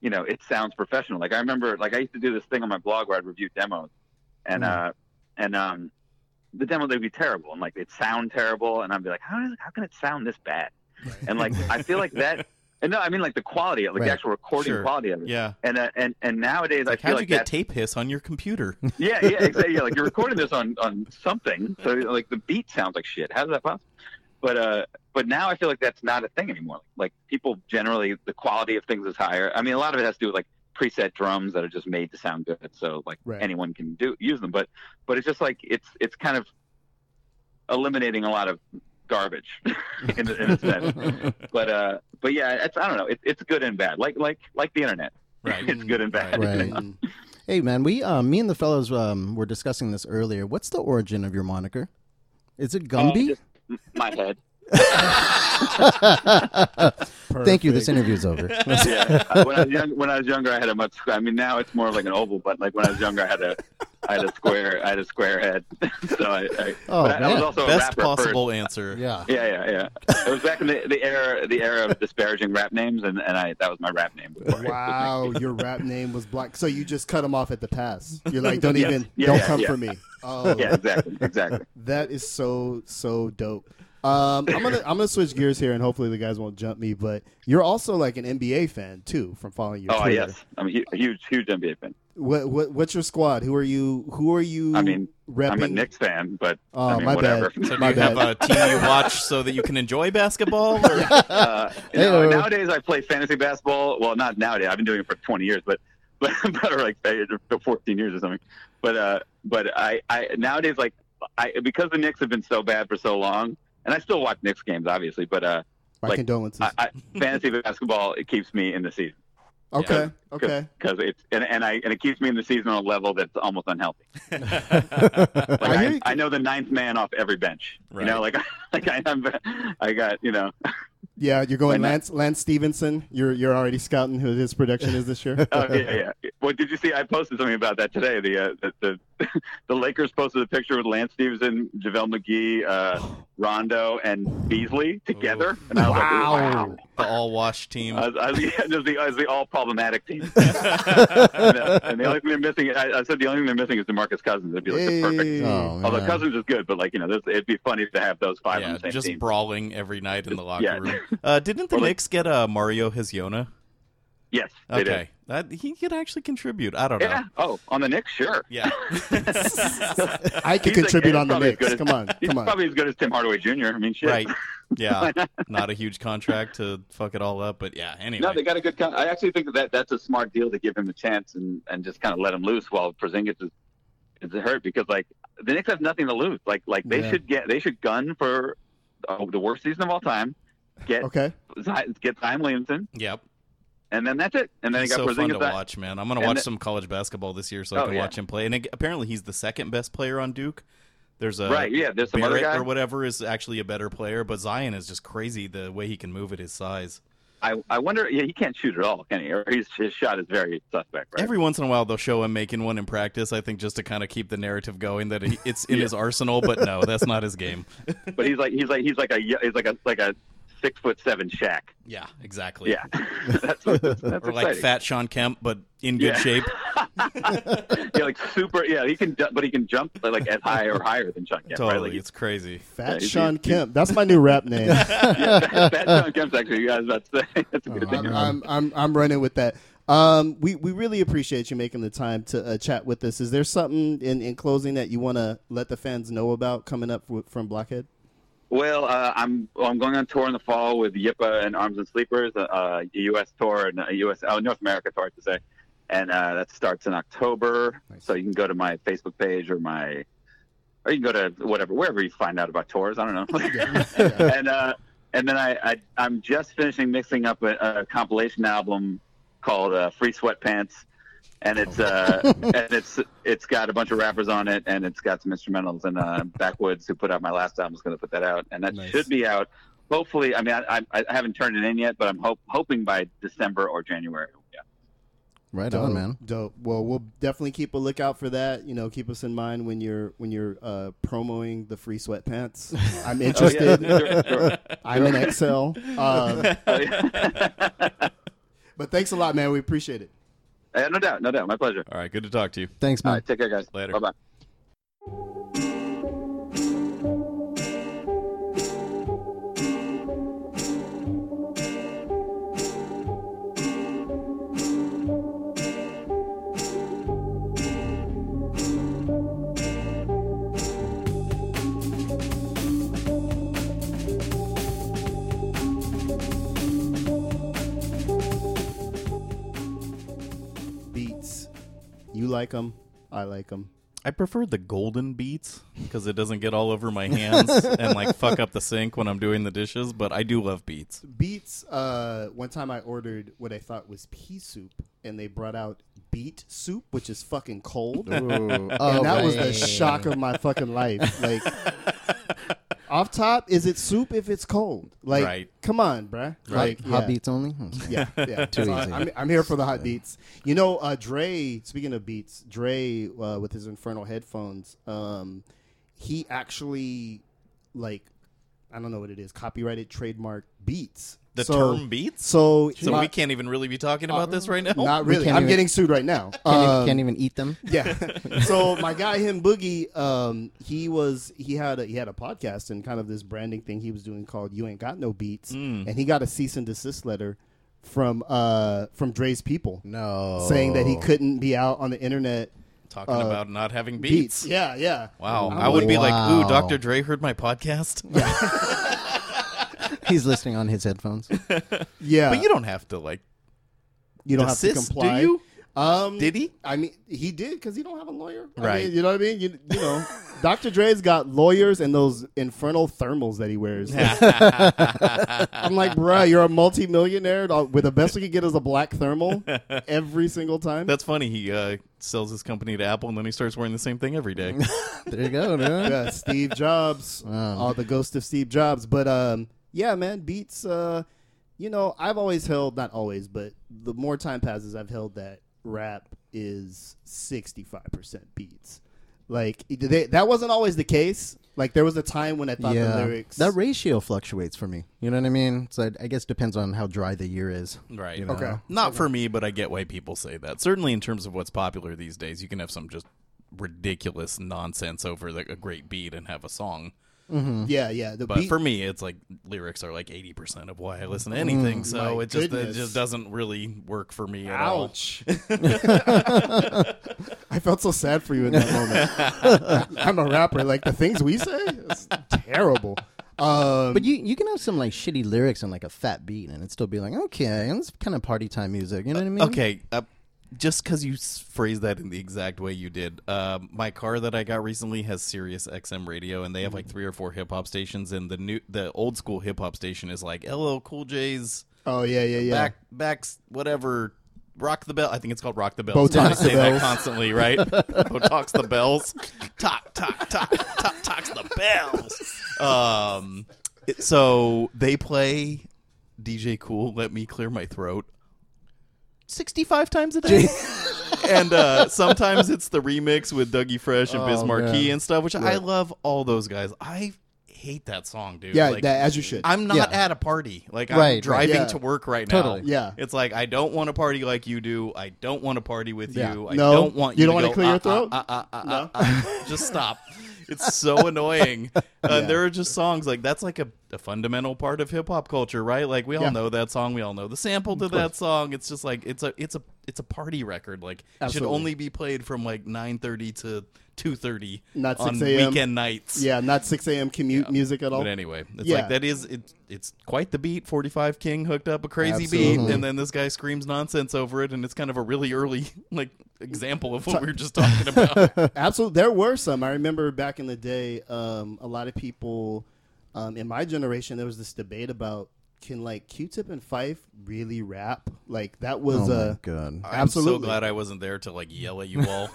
you know it sounds professional like i remember like i used to do this thing on my blog where i'd review demos and
Mm.
uh and um the demo they'd be terrible and like it'd sound terrible and i'd be like how does how can it sound this bad and like i feel like that and no i mean like the quality of like
Right.
the actual recording
Sure.
quality of it
Yeah.
and uh, and and nowadays
Like,
i feel
how'd
like
you get tape hiss on your computer?
yeah, yeah, exactly. Yeah, like you're recording this on on something, so like the beat sounds like shit. How's that possible? but uh, but now I feel like that's not a thing anymore. Like people generally, the quality of things is higher. I mean, a lot of it has to do with like preset drums that are just made to sound good, so like
Right.
anyone can do use them. But but it's just like it's it's kind of eliminating a lot of garbage in, in a sense. But uh, but yeah, it's I don't know. It, it's good and bad. Like like like the internet.
Right.
It's good and bad.
Right. Hey man, we um, me and the fellows um, were discussing this earlier. What's the origin of your moniker? Is it
Oh,
Gumby?
my head.
Thank you. This
Perfect.
interview's over.
yeah. When I was young, when I was younger, I had a much. I mean, now it's more of like an oval, but like when I was younger, I had a, I had a square, I had a square head. so I, I,
Oh,
but I, I was
man.
also
Best
rapper
possible answer.
yeah.
Yeah, yeah, yeah. It was back in the, the era, the era of disparaging rap names, and, and I that was my rap name. Before
Wow, your rap name was Black. So you just cut them off at the pass. You're like, don't
Yes.
even,
Yeah,
don't
yeah,
come
yeah.
for me. Oh,
Yeah, exactly, exactly.
that is so so dope. Um, I'm gonna I'm gonna switch gears here, and hopefully the guys won't jump me. But you're also like an NBA fan too, from following your
Oh
Twitter.
yes, I'm a huge, huge NBA fan.
What, what what's your squad? Who are you? Who are you?
I mean,
repping?
I'm a Knicks fan, but
Oh,
I mean,
my
whatever.
bad.
So do
My
you have a team you watch so that you can enjoy basketball? Or?
Uh, you know, nowadays I play fantasy basketball. Well, not nowadays. I've been doing it for 20 years, but but, but or like uh, for 14 years or something. But uh, but I, I nowadays like I because the Knicks have been so bad for so long, and I still watch Knicks games, obviously. But uh,
My
like,
condolences.
I, I, fantasy basketball it keeps me in the season
okay, okay.
because it's and, and I and it keeps me in the season on a level that's almost unhealthy. Like
I
I. I know the ninth man off every bench.
Right.
You know, like like I, I'm, I got you know.
Yeah, you're going
Why not?
Lance Lance Stephenson. You're you're already scouting who his production is this year.
Oh yeah, yeah. Well, did you see? I posted something about that today. The uh, the, the the Lakers posted a picture with Lance Stephenson, JaVale McGee, uh, Rondo, and Beasley together, and I was
Wow.
like, wow.
the all wash team.
I was, I was, yeah, it was the, it was the all problematic team. and, uh, and the only thing they're missing, I, I said the only thing they're missing is DeMarcus Cousins. It'd be like the perfect.
Oh,
Although
man.
Cousins is good, but like you know, this, it'd be funny to have those five on
yeah,
the same
just
team.
brawling every night in the locker
Yeah.
room. Uh, didn't the
Or like-
Knicks get uh, Mario Hezonja?
Yes, they
Okay,
did.
that he could actually contribute. I don't know.
Yeah. Oh, on the Knicks, sure.
Yeah.
I could
He's like-
contribute on the
probably
Knicks.
as-
Come on,
He's
come on.
probably as good as Tim Hardaway Jr. I mean, shit.
right. Yeah. Not a huge contract to fuck it all up, but yeah. Anyway.
No, they got a good. Con- I actually think that that's a smart deal to give him a chance and, and just kind of let him loose while Porzingis is, is hurt because like the Knicks have nothing to lose. Like like they
Yeah.
should get they should gun for uh, the worst season of all time. Get
Okay.
Zi- get Zion Williamson,
Yep.
And then that's it. And then you got
so fun to
that-
watch, man. I'm gonna
and
watch
the-
some college basketball this year so I
Oh,
can
yeah.
watch him play. And ag- apparently, he's the second best player on Duke. There's a
right? Yeah, there's some other
Barrett
guy.
or whatever is actually a better player, but Zion is just crazy the way he can move at his size.
I I wonder. Yeah, he can't shoot at all, can he? Or his his shot is very suspect, right?
Every once in a while, they'll show him making one in practice. I think just to kind of keep the narrative going that he, it's in his arsenal. But no, that's not his game.
but he's like he's like he's like a he's like a like a six foot seven Shaq.
Yeah, exactly.
Yeah, that's that's, that's
Or like fat Shawn Kemp, but in good
Yeah.
shape.
yeah, like super. Yeah, he can, ju- but he can jump like as high or higher than Shawn Kemp.
Totally,
Right? Like,
it's crazy.
Fat
he's-
Sean
he's-
Kemp. That's my new rap name.
yeah, that, that Shawn Kemp's actually. You guys about to say that's a good thing.
I'm, I'm, I'm, I'm running with that. Um, we, we really appreciate you making the time to uh, chat with us. Is there something in, in closing that you want to let the fans know about coming up w- from Blockhead?
Well, uh, I'm well, I'm going on tour in the fall with Yppah and Arms and Sleepers, uh, a U.S. tour and a U.S. Oh, North America tour, I have to say, and uh, that starts in October.
Nice.
So you can go to my Facebook page or my, or you can go to whatever wherever you find out about tours. I don't know. and uh, and then I, I I'm just finishing mixing up a, a compilation album called uh, Free Sweatpants, and it's uh and it's it's got a bunch of rappers on it, and it's got some instrumentals. And uh, Backwoodz, who put out my last album, is going to put that out, and that
Nice.
should be out. Hopefully, I mean, I, I, I haven't turned it in yet, but I'm hope, hoping by December or January. Yeah.
Right
Dope,
on, man.
Dope. Well, we'll definitely keep a lookout for that. You know, keep us in mind when you're when you're uh, promoting the free sweatpants. I'm
Oh,
interested.
yeah, sure, sure.
I'm in Excel. Um,
Oh, yeah.
but thanks a lot, man. We appreciate it.
Uh, no doubt, no doubt. My pleasure.
All right, good to talk to you.
Thanks,
All
man.
right, take care, guys.
Later.
Bye bye.
Like them. I like them.
I prefer the golden beets because it doesn't get all over my hands and like fuck up the sink when I'm doing the dishes. But I do love beets.
Beets. Uh, one time I ordered what I thought was pea soup, and they brought out beet soup, which is fucking cold.
Ooh.
and
Oh,
that was the
right.
shock of my fucking life. Like, off top, is it soup if it's cold? Like,
Right.
come on, bruh.
Right.
Like,
Hot
yeah.
beats only.
Yeah, yeah.
Too
So I-
easy.
I'm, I'm here for the hot beats. You know, uh, Dre. Speaking of beats, Dre uh, with his Infernal headphones, um, he actually like I don't know what it is, copyrighted, trademark beats.
The
So-
term beats.
So,
So
my-
we can't even really be talking about this right now.
Not really. I'm
even-
getting sued right now.
Can't, even,
Um,
can't even eat them.
yeah. so my guy him boogie, um, he was he had a, he had a podcast and kind of this branding thing he was doing called "You Ain't Got No Beats,"
Mm.
and he got a cease and desist letter from uh from Dre's people
No.
saying that he couldn't be out on the internet.
Talking
Uh,
about not having
Beats.
beets.
Yeah, yeah.
Wow.
I'm
I would be like, ooh, Dr. Dre heard my podcast.
He's listening on his headphones.
Yeah,
But you don't have to like
you don't have to
desist,
comply.
do you?
Um,
Did he?
I mean, he did because he don't have a lawyer, I
Right.
mean, you know what I mean? You, you know, Dr. Dre's got lawyers and those infernal thermals that he wears. I'm like, bruh, you're a multimillionaire. Uh, With the best we could get is a black thermal every single time.
That's funny. He uh, sells his company to Apple and then he starts wearing the same thing every day.
There you go, dude.
yeah, Steve Jobs,
Wow.
all the ghost of Steve Jobs. But um, yeah, man, Beats. Uh, you know, I've always held, not always, but the more time passes, I've held that rap is 65% beats. Like they, that wasn't always the case. Like there was a time when I thought the lyrics.
That ratio fluctuates for me. You know what I mean? So I, I guess depends on how dry the year is.
right.
You know?
Okay.
Not for me, but I get why people say that. Certainly in terms of what's popular these days, you can have some just ridiculous nonsense over like a great beat and have a song.
Yeah, yeah. The
But
beat,
for me, it's like lyrics are like eighty percent of why I listen to anything. so it just it just doesn't really work for me at all.
Ouch. I felt so sad for you in that moment. I'm a rapper. Like the things we say, it's terrible. Um,
But you you can have some like shitty lyrics and like a fat beat, and it still be like, okay, it's kind of party time music. You know what I mean?
Okay, uh, just because you phrased that in the exact way you did, uh, my car that I got recently has Sirius XM radio, and they have like three or four hip hop stations, and the new the old school hip hop station is like LL Cool J's
oh yeah, yeah, yeah.
back backs whatever. Rock the bell. I think it's called Rock the Bells.
Botox
I say
the
that constantly, right? Botox the bells. Talk, talk, talk, talk, talks the bells. Um, it- so they play DJ Cool. Let me clear my throat. Sixty-five times a day. and uh, sometimes it's the remix with Dougie Fresh and
Oh,
Biz Markie
man.
and stuff, which I love all those guys. I hate that song, dude.
yeah,
Like,
that, as you should.
I'm not
Yeah.
at a party. Like I'm
Right, right.
driving
Yeah.
to work right now.
Totally.
Yeah.
It's like I don't want to party like you do. I don't want to party with
Yeah.
you. I
No.
don't want
You
you.
don't
to
wanna
go,
clear your
"Uh,
throat?"
uh, uh, uh, uh, uh." Just stop. It's so annoying. Uh,
Yeah.
There are just songs like that's like a, a fundamental part of hip hop culture, right? Like we all
Yeah.
know that song. We all know the sample to that song. It's just like it's a it's a it's a party record. Like it should only be played from like nine thirty to two thirty
Not
on
6 a.m.
weekend nights.
yeah, not 6 a.m. commute music at all.
But anyway, it's
Yeah.
like that is it's it's quite the beat. Forty five King hooked up a crazy
Absolutely.
beat, and then this guy screams nonsense over it, and it's kind of a really early like example of what we were just talking about.
Absolutely, there were some. I remember back in the day, um, a lot of people um, in my generation. There was this debate about can like Q-Tip and Phife really rap? Like that was
Oh
uh,
my god.
I'm so glad I wasn't there to like yell at you all.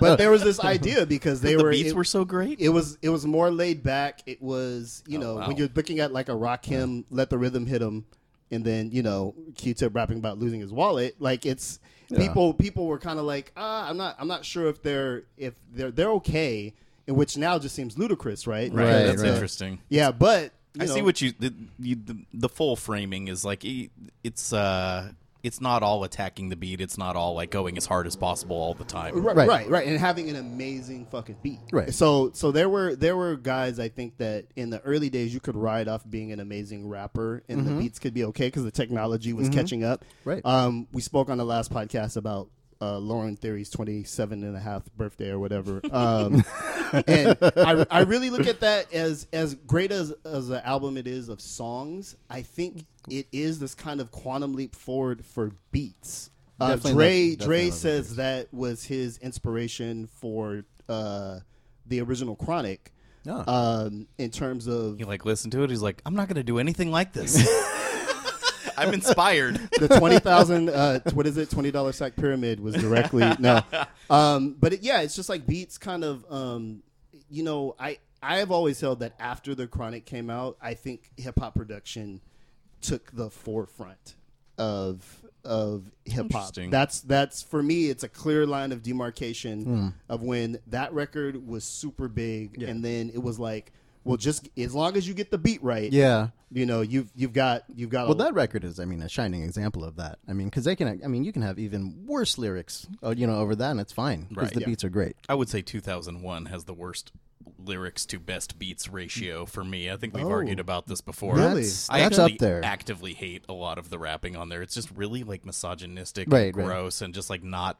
but there was this idea because they
the
were
beats
it,
were so great.
it was it was more laid back. It was you
Oh,
know
wow.
when you're looking at like a Rakim, let the rhythm hit him, and then you know Q-Tip rapping about losing his wallet. Like it's people people were kind of like ah I'm not I'm not sure if they're if they're they're okay, in which now just seems ludicrous, right?
right,
Right,
that's
right.
interesting.
Yeah, but you
I see what you the, you the, the full framing is like it's uh it's not all attacking the beat. It's not all like going as hard as possible all the time.
Right,
Right.
right, right, and having an amazing fucking beat.
Right.
So, so there were there were guys I think that in the early days you could ride off being an amazing rapper, and the beats could be okay because the technology was catching up.
Right.
Um, we spoke on the last podcast about uh, Low End Theory's 27 and a half birthday or whatever. Um, and I, I really look at that as as great as as an album it is of songs. I think it is this kind of quantum leap forward for beats. Uh, Dre Dre says that was his inspiration for uh, the original Chronic.
Oh.
Um, in terms of
He like listened to it. He's like, I'm not going to do anything like this. I'm inspired.
the twenty thousand uh, what is it twenty dollar sack pyramid was directly no, um, but it, yeah, it's just like beats kind of um, you know I I have always held that after the Chronic came out, I think hip hop production took the forefront of of hip hop. That's that's for me. It's a clear line of demarcation of when that record was super big, and then it was like, well, just as long as you get the beat right,
Yeah.
you know, you've you've got you've got
Well,
a,
that record is, I mean, a shining example of that. I mean, because they can, I mean, you can have even worse lyrics, uh, you know, over that, and it's fine because
Right,
the
yeah.
beats are great.
I would say 2001 has the worst lyrics to best beats ratio for me. I think we've
Oh.
argued about this before.
Really?
That's,
I
that's
actually
up there.
actively hate a lot of the rapping on there. It's just really like misogynistic
Right,
and
right.
gross and just like not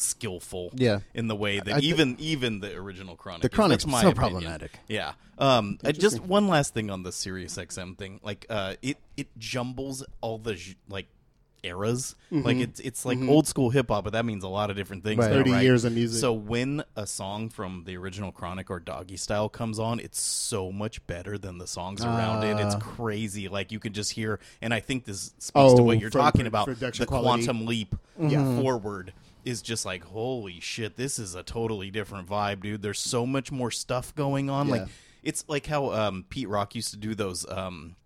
skillful
Yeah.
in the way that
I thi-
even even the original Chronic.
The
is.
Chronic's
my
so
opinion.
problematic.
Yeah. Um I just one last thing on the Sirius XM thing. Like uh it it jumbles all the like eras. Like it's it's like old school hip hop, but that means a lot of different things.
Right.
now,
30
right?
years of music.
So when a song from the original Chronic or Doggy Style comes on, it's so much better than the songs around it. It's
Ah.
crazy. Like you can just hear, and I think this speaks
Oh,
to what you're talking about. The
quality.
quantum leap
Yeah.
forward is just like holy shit. This is a totally different vibe, dude. There's so much more stuff going on.
Yeah.
Like it's like how um, Pete Rock used to do those. Um,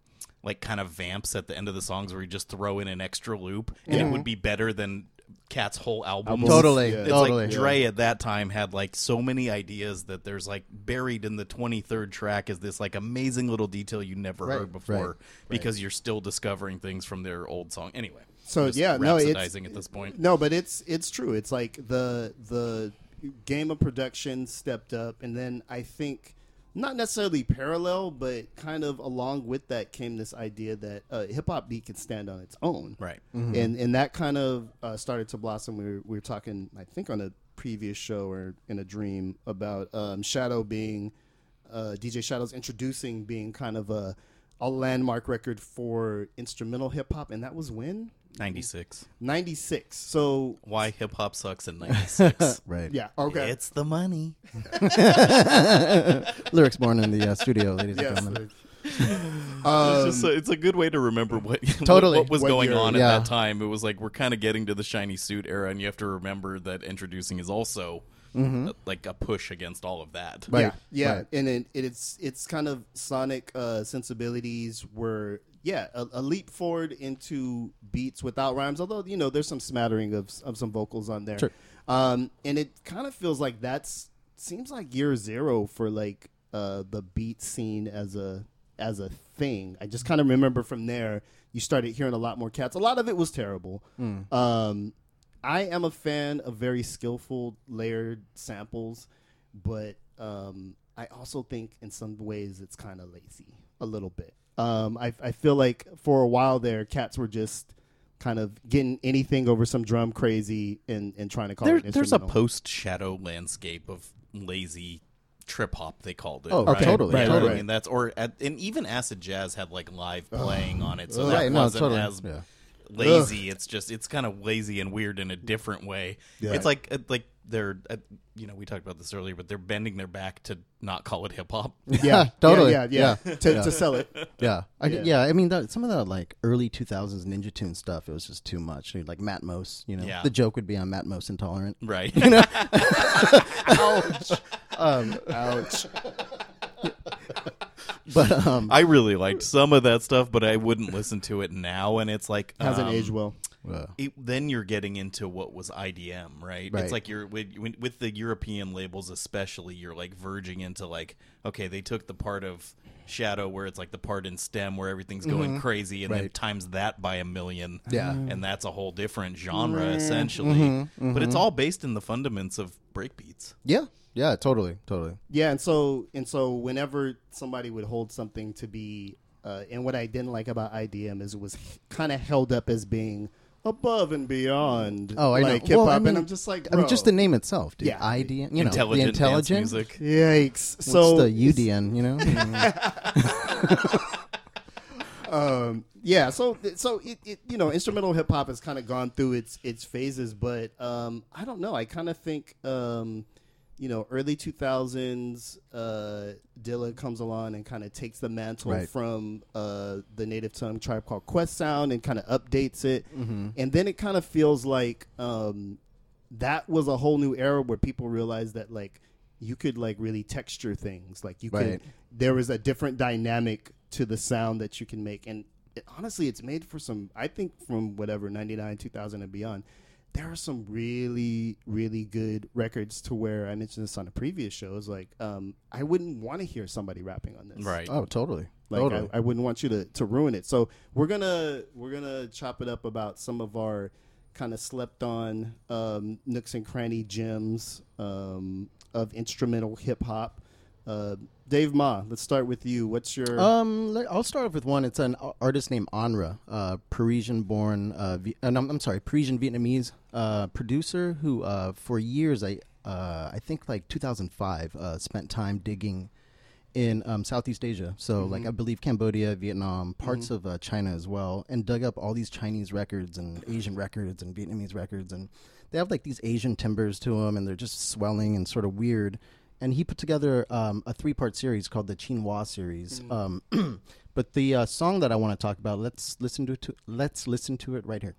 like kind of vamps at the end of the songs where you just throw in an extra loop and it would be better than Cat's whole album.
Totally,
Yeah.
It's
totally.
like Dre at that time had like so many ideas that there's like buried in the 23rd track is this like amazing little detail you never
Right,
heard before
right,
because you're still discovering things from their old song. Anyway,
So,
just
yeah, no, it's-
rhapsodizing at this point.
No, but it's it's true. It's like the the game of production stepped up, and then I think not necessarily parallel, but kind of along with that came this idea that uh, hip hop beat can stand on its own,
Right.
And and that kind of uh, started to blossom. We were, we were talking, I think, on a previous show or in a dream about um, Shadow being uh, DJ Shadow's introducing being kind of a a landmark record for instrumental hip hop, and that was when
96.
96. So,
Why hip hop sucks in 96.
Right.
yeah, okay.
It's the money.
Lyrics born in the uh, studio, ladies and
yes.
gentlemen.
Um,
it's, just a, it's a good way to remember what what-
Totally.
what, was
What
going
year.
on
Yeah.
at that time. It was like we're kind of getting to the shiny suit era, and you have to remember that introducing is also uh, like a push against all of that.
Right,
yeah, yeah,
right.
and it, it's it's kind of sonic uh, sensibilities were yeah a, a leap forward into beats without rhymes. Although you know there's some smattering of of some vocals on there,
Sure.
um, and it kind of feels like that's seems like year zero for like uh, the beat scene as a as a thing. I just kind of remember from there you started hearing a lot more cats. A lot of it was terrible. Um, I am a fan of very skillful layered samples, but um, I also think in some ways it's kind of lazy a little bit. Um, I, I feel like for a while there, cats were just kind of getting anything over some drum crazy and, and trying to call
There,
it
there's a post shadow landscape of lazy trip hop. They called it.
Oh,
right?
totally,
Right,
totally.
right.
I mean, that's or at, and even acid jazz had like live playing on it, so
Ugh.
that wasn't
totally.
as
Yeah.
lazy. It's just it's kind of lazy and weird in a different way.
Yeah.
It's like uh, like they're uh, you know we talked about this earlier, but they're bending their back to not call it hip hop.
Yeah,
Totally.
Yeah, yeah, yeah.
Yeah.
To,
Yeah.
to sell it.
Yeah, I,
Yeah.
yeah. I mean, that, some of the like early 2000s Ninja Tune stuff, it was just too much. Like Matt Matmos, you know,
Yeah.
the joke would be on Matt Matmos intolerant.
Right.
Ouch. um, ouch.
But um,
I really liked some of that stuff, but I wouldn't listen to it now. And it's like
Hasn't
um,
aged well.
Uh,
it, then you're getting into what was IDM, right?
Right.
It's like you're with, with the European labels, especially. You're like verging into like, okay, they took the part of Shadow where it's like the part in STEM where everything's going crazy, and then
Mm-hmm.
Times that by a million,
Yeah.
and that's a whole different genre essentially. But it's all based in the fundaments of breakbeats.
yeah, yeah, totally, totally.
Yeah, and so and so whenever somebody would hold something to be, uh, and what I didn't like about IDM is it was kind of held up as being above and beyond.
Oh, I know.
like hip hop,
Well, I mean-
and I'm just like,
I mean, just the name itself, dude.
Yeah.
IDM, you know,
intelligent,
the
dance
intelligent.
music.
Yikes!
What's
So
the UDN? You know,
um, yeah, so so it, it you know instrumental hip hop has kind of gone through its its phases, but um, I don't know. I kind of think um, you know early two thousands, uh, Dilla comes along and kind of takes the mantle
Right.
from uh, the native tongue tribe called Quest Sound and kind of updates it, and then it kind of feels like um, that was a whole new era where people realized that like you could like really texture things. Like you
Right.
could there was a different dynamic to the sound that you can make. And it, honestly it's made for some i think from whatever 99 2000 and beyond there are some really really good records to where i mentioned this on a previous show is like um, i wouldn't want to hear somebody rapping on this
Right.
Oh, totally.
like
totally.
I, I wouldn't want you to, to ruin it. So we're gonna we're gonna chop it up about some of our kind of slept on um, nooks and cranny gems um, of instrumental hip hop. Uh, Dave Ma, let's start with you. What's your
Um, I'll start off with one. It's an artist named Onra, uh, Parisian-born. Uh, uh, no, I'm sorry, Parisian Vietnamese uh, producer who, uh, for years, I uh, I think like 2005, uh, spent time digging in um, Southeast Asia. So, like I believe Cambodia, Vietnam, parts of uh, China as well, and dug up all these Chinese records and Asian records and Vietnamese records, and they have like these Asian timbers to them, and they're just swelling and sort of weird. And he put together um, a three-part series called the Chinoiseries. Um, but the uh, song that I want to talk about, let's listen to, to let's listen to it right here.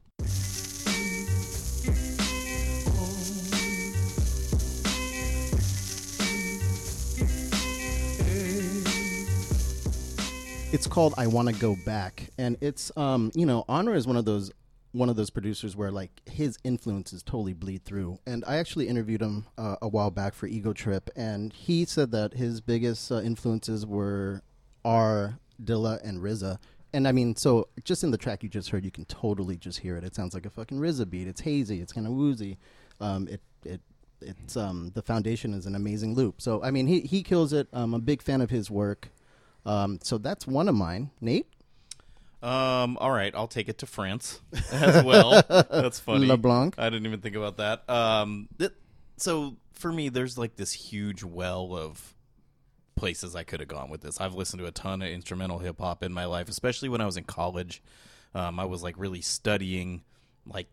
It's called "I Want to Go Back," and it's um, you know, Onra is one of those one of those producers where like his influences totally bleed through. And I actually interviewed him uh, a while back for Ego Trip, and he said that his biggest uh, influences were R, Dilla, and RZA. And I mean, so just in the track you just heard, you can totally just hear it. It sounds like a fucking RZA beat. It's hazy. It's kind of woozy. Um, it it it's um the foundation is an amazing loop. So I mean, he he kills it. I'm a big fan of his work. Um, so that's one of mine. Nate,
Um, all right, I'll take it to France as well. That's funny.
LeBlanc.
I didn't even think about that. Um, th- so for me, there's like this huge well of places I could have gone with this. I've listened to a ton of instrumental hip hop in my life, especially when I was in college. Um, I was like really studying like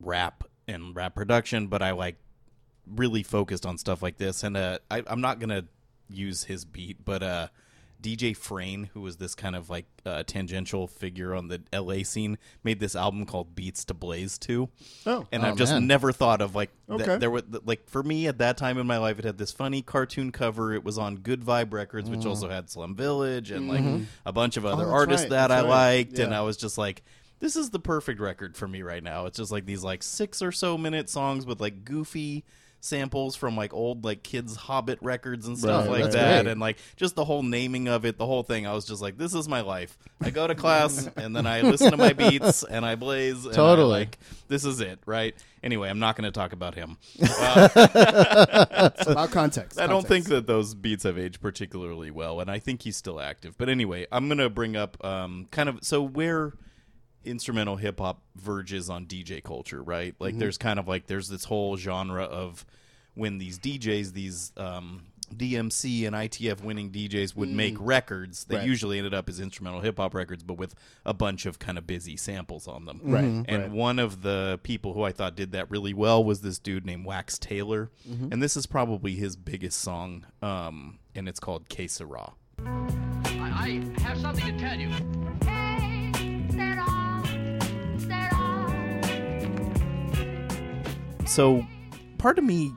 rap and rap production, but I like really focused on stuff like this. And uh, I, I'm not gonna use his beat, but uh, DJ Frane, who was this kind of like uh, tangential figure on the LA scene, made this album called Beats to Blaze 2.
Oh.
and
Oh,
I've just
man.
never thought of like th-
Okay.
there were like for me at that time in my life, it had this funny cartoon cover. It was on Good Vibe Records, which also had Slum Village and like a bunch of other
Mm-hmm. Oh,
artists
right,
that
that's
I
right.
liked, and I was just like. This is the perfect record for me right now. It's just like these like six or so minute songs with like goofy samples from like old like kids Hobbit records and stuff
Right,
like that,
great.
and like just the whole naming of it, the whole thing. I was just like, this is my life. I go to class and then I listen to my beats and I blaze. And I,
Totally.
like this is it, right? Anyway, I'm not going to talk about him.
It's about context.
I don't think that those beats have aged particularly well, and I think he's still active. But anyway, I'm going to bring up um, kind of so where instrumental hip hop verges on DJ culture, right? Like there's kind of like there's this whole genre of when these DJs, these um, DMC and ITF winning DJs would make records that
Right.
usually ended up as instrumental hip hop records, but with a bunch of kind of busy samples on them.
Right,
And
right.
one of the people who I thought did that really well was this dude named Wax Tailor, and this is probably his biggest song, um, and it's called Que Sera.
I, I have something to tell you.
Hey,
so part of me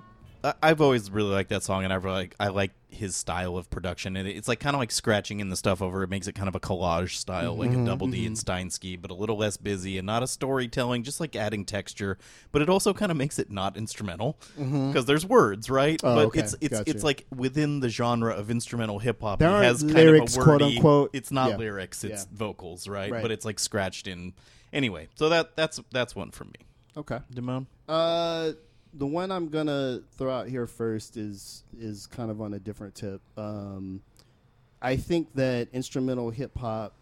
I've always really liked that song, and I really like I like his style of production, and it's like kind of like scratching in the stuff over. It makes it kind of a collage style, like
Mm-hmm,
a Double Dee and Steinski, but a little less busy and not a storytelling, just like adding texture. But it also kind of makes it not instrumental because there's words, right?
Mm-hmm. Oh,
but
okay.
it's it's
Gotcha.
it's like within the genre of instrumental hip hop.
There
It kind
lyrics,
of a wordy,
quote, unquote.
It's not
Yeah.
lyrics, it's
Yeah.
vocals, right?
Right.
But it's like scratched in. Anyway, so that that's that's one from me.
Okay.
Damone.
Uh, the one I'm gonna throw out here first is is kind of on a different tip. Um, I think that instrumental hip hop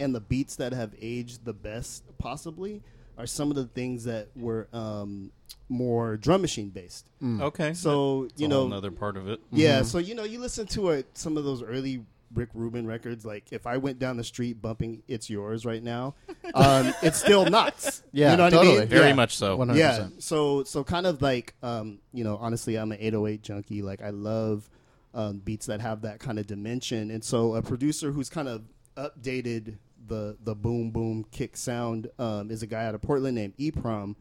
and the beats that have aged the best, possibly, are some of the things that were um, more drum machine based.
Okay,
So
That's
you know,
another part of it.
yeah. So you know, you listen to uh some of those early Rick Rubin records. Like if I went down the street bumping "It's Yours" right now, um, it's still nuts.
Yeah,
you know what I
totally.
mean?
Very
Yeah.
much so.
100%.
Yeah. So so kind of like um, you know, honestly, I'm an 808 junkie. Like I love um, beats that have that kind of dimension. And so a producer who's kind of updated the the boom boom kick sound um, is a guy out of Portland named Eprom,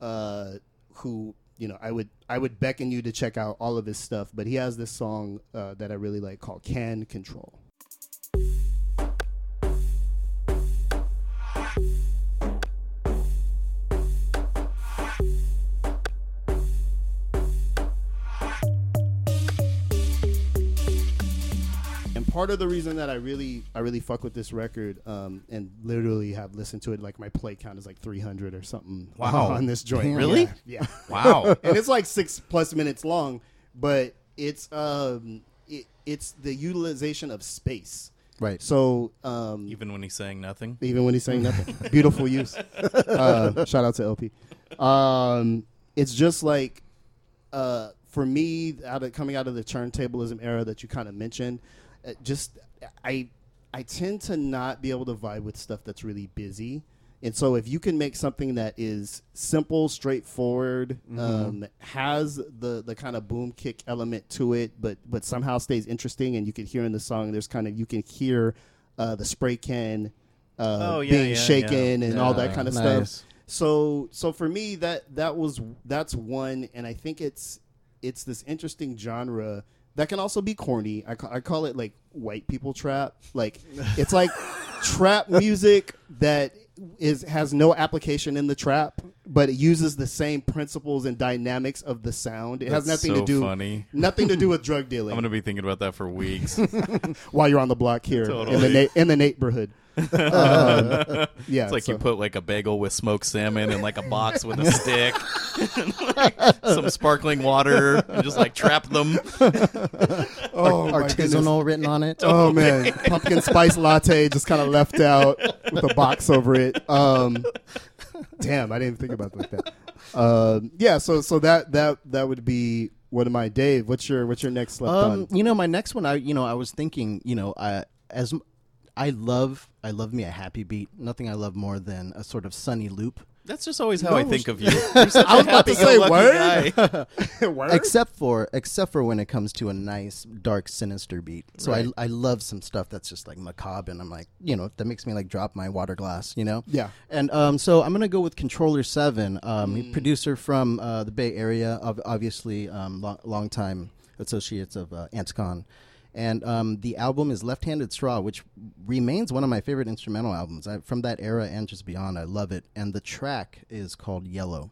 uh, who you know I would I would beckon you to check out all of his stuff. But he has this song uh, that I really like called "Can Control." Part of the reason that I really I really fuck with this record um, and literally have listened to it like my play count is like 300 or something
Wow.
on this joint.
Damn.
Really?
Yeah. yeah.
Wow.
and it's like 6 plus minutes long, but it's um it, it's the utilization of space.
Right.
So um
Even when he's saying nothing.
even when he's saying nothing. Beautiful use. Uh, shout out to LP. Um, it's just like uh, for me, out of coming out of the turntablism era that you kind of mentioned, just I I tend to not be able to vibe with stuff that's really busy. And so, if you can make something that is simple, straightforward, um, has the the kind of boom kick element to it, but but somehow stays interesting, and you can hear in the song, there's kind of you can hear uh, the spray can uh,
Oh, yeah,
being
yeah,
shaken and all that kind of
nice.
stuff. So so for me that that was that's one, and I think it's it's this interesting genre that can also be corny. I, ca- I call it like white people trap. Like it's like trap music that is has no application in the trap, but it uses the same principles and dynamics of the sound. It has
That's
nothing
so
to do
funny.
nothing to do with drug dealing.
I'm gonna be thinking about that for weeks.
while you're on the block here in the na- in the neighborhood. Um, yeah,
It's like
so-
you put like a bagel with smoked salmon in like a box with a stick, and, like, some sparkling water, and just like trap them.
oh, my.
Artisanal written on it.
Oh man, pumpkin spice latte just kind of left out with a box over it. Um, damn, I didn't think about it like that. Um, yeah, so so that that that would be one of my Dave. What's your what's your next slept
Um,
on?
you know, my next one, I you know, I was thinking, you know, I as m- I love, I love me a happy beat. Nothing I love more than a sort of sunny loop.
That's just always how I think of you. You're such
I was about to say,
happy-go-lucky
word? Word?
Except for, except for when it comes to a nice, dark, sinister beat. So
Right.
I, I love some stuff that's just like macabre, and I'm like, you know, that makes me like drop my water glass, you know.
Yeah.
And um, so I'm gonna go with Controller Seven, um,
Mm.
producer from uh, the Bay Area, ob- obviously, um, lo- long time associates of uh, Anticon. And um, the album is Left Handed Straw, which remains one of my favorite instrumental albums I, from that era and just beyond. I love it. And the track is called Yellow.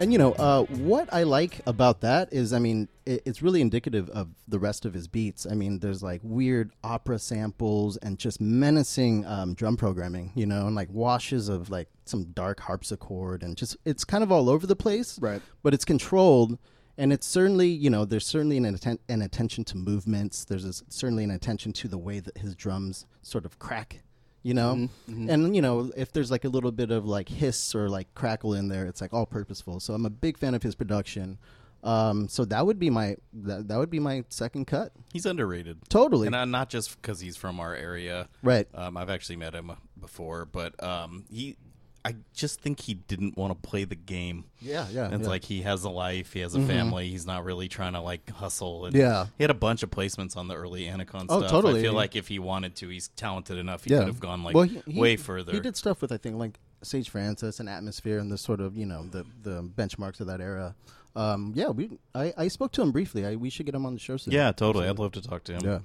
And you know uh, what I like about that is, I mean, it, it's really indicative of the rest of his beats. I mean, there's like weird opera samples and just menacing um, drum programming, you know, and like washes of like some dark harpsichord and just it's kind of all over the place,
Right.
But it's controlled, and it's certainly you know there's certainly an, atten- an attention to movements. There's a, certainly an attention to the way that his drums sort of crack you know and you know if there's like a little bit of like hiss or like crackle in there it's like all purposeful so i'm a big fan of his production um so that would be my that, that would be my second cut
He's underrated.
Totally.
and uh, not just because he's from our area.
Right.
Um, I've actually met him before, but um, he, I just think he didn't want to play the game.
Yeah, yeah,
And it's
yeah.
like he has a life, he has a family. He's not really trying to like hustle. And
Yeah.
he had a bunch of placements on the early Anticon
Oh,
stuff.
totally.
I feel like if he wanted to, he's talented enough. He
yeah
could have gone like
Well, he- he-
way further.
he did stuff with i think like sage francis and atmosphere and the sort of you know the the benchmarks of that era um yeah we i i spoke to him briefly I, we should get him on the show soon
Yeah, totally. I'd love to talk to him.
Yeah.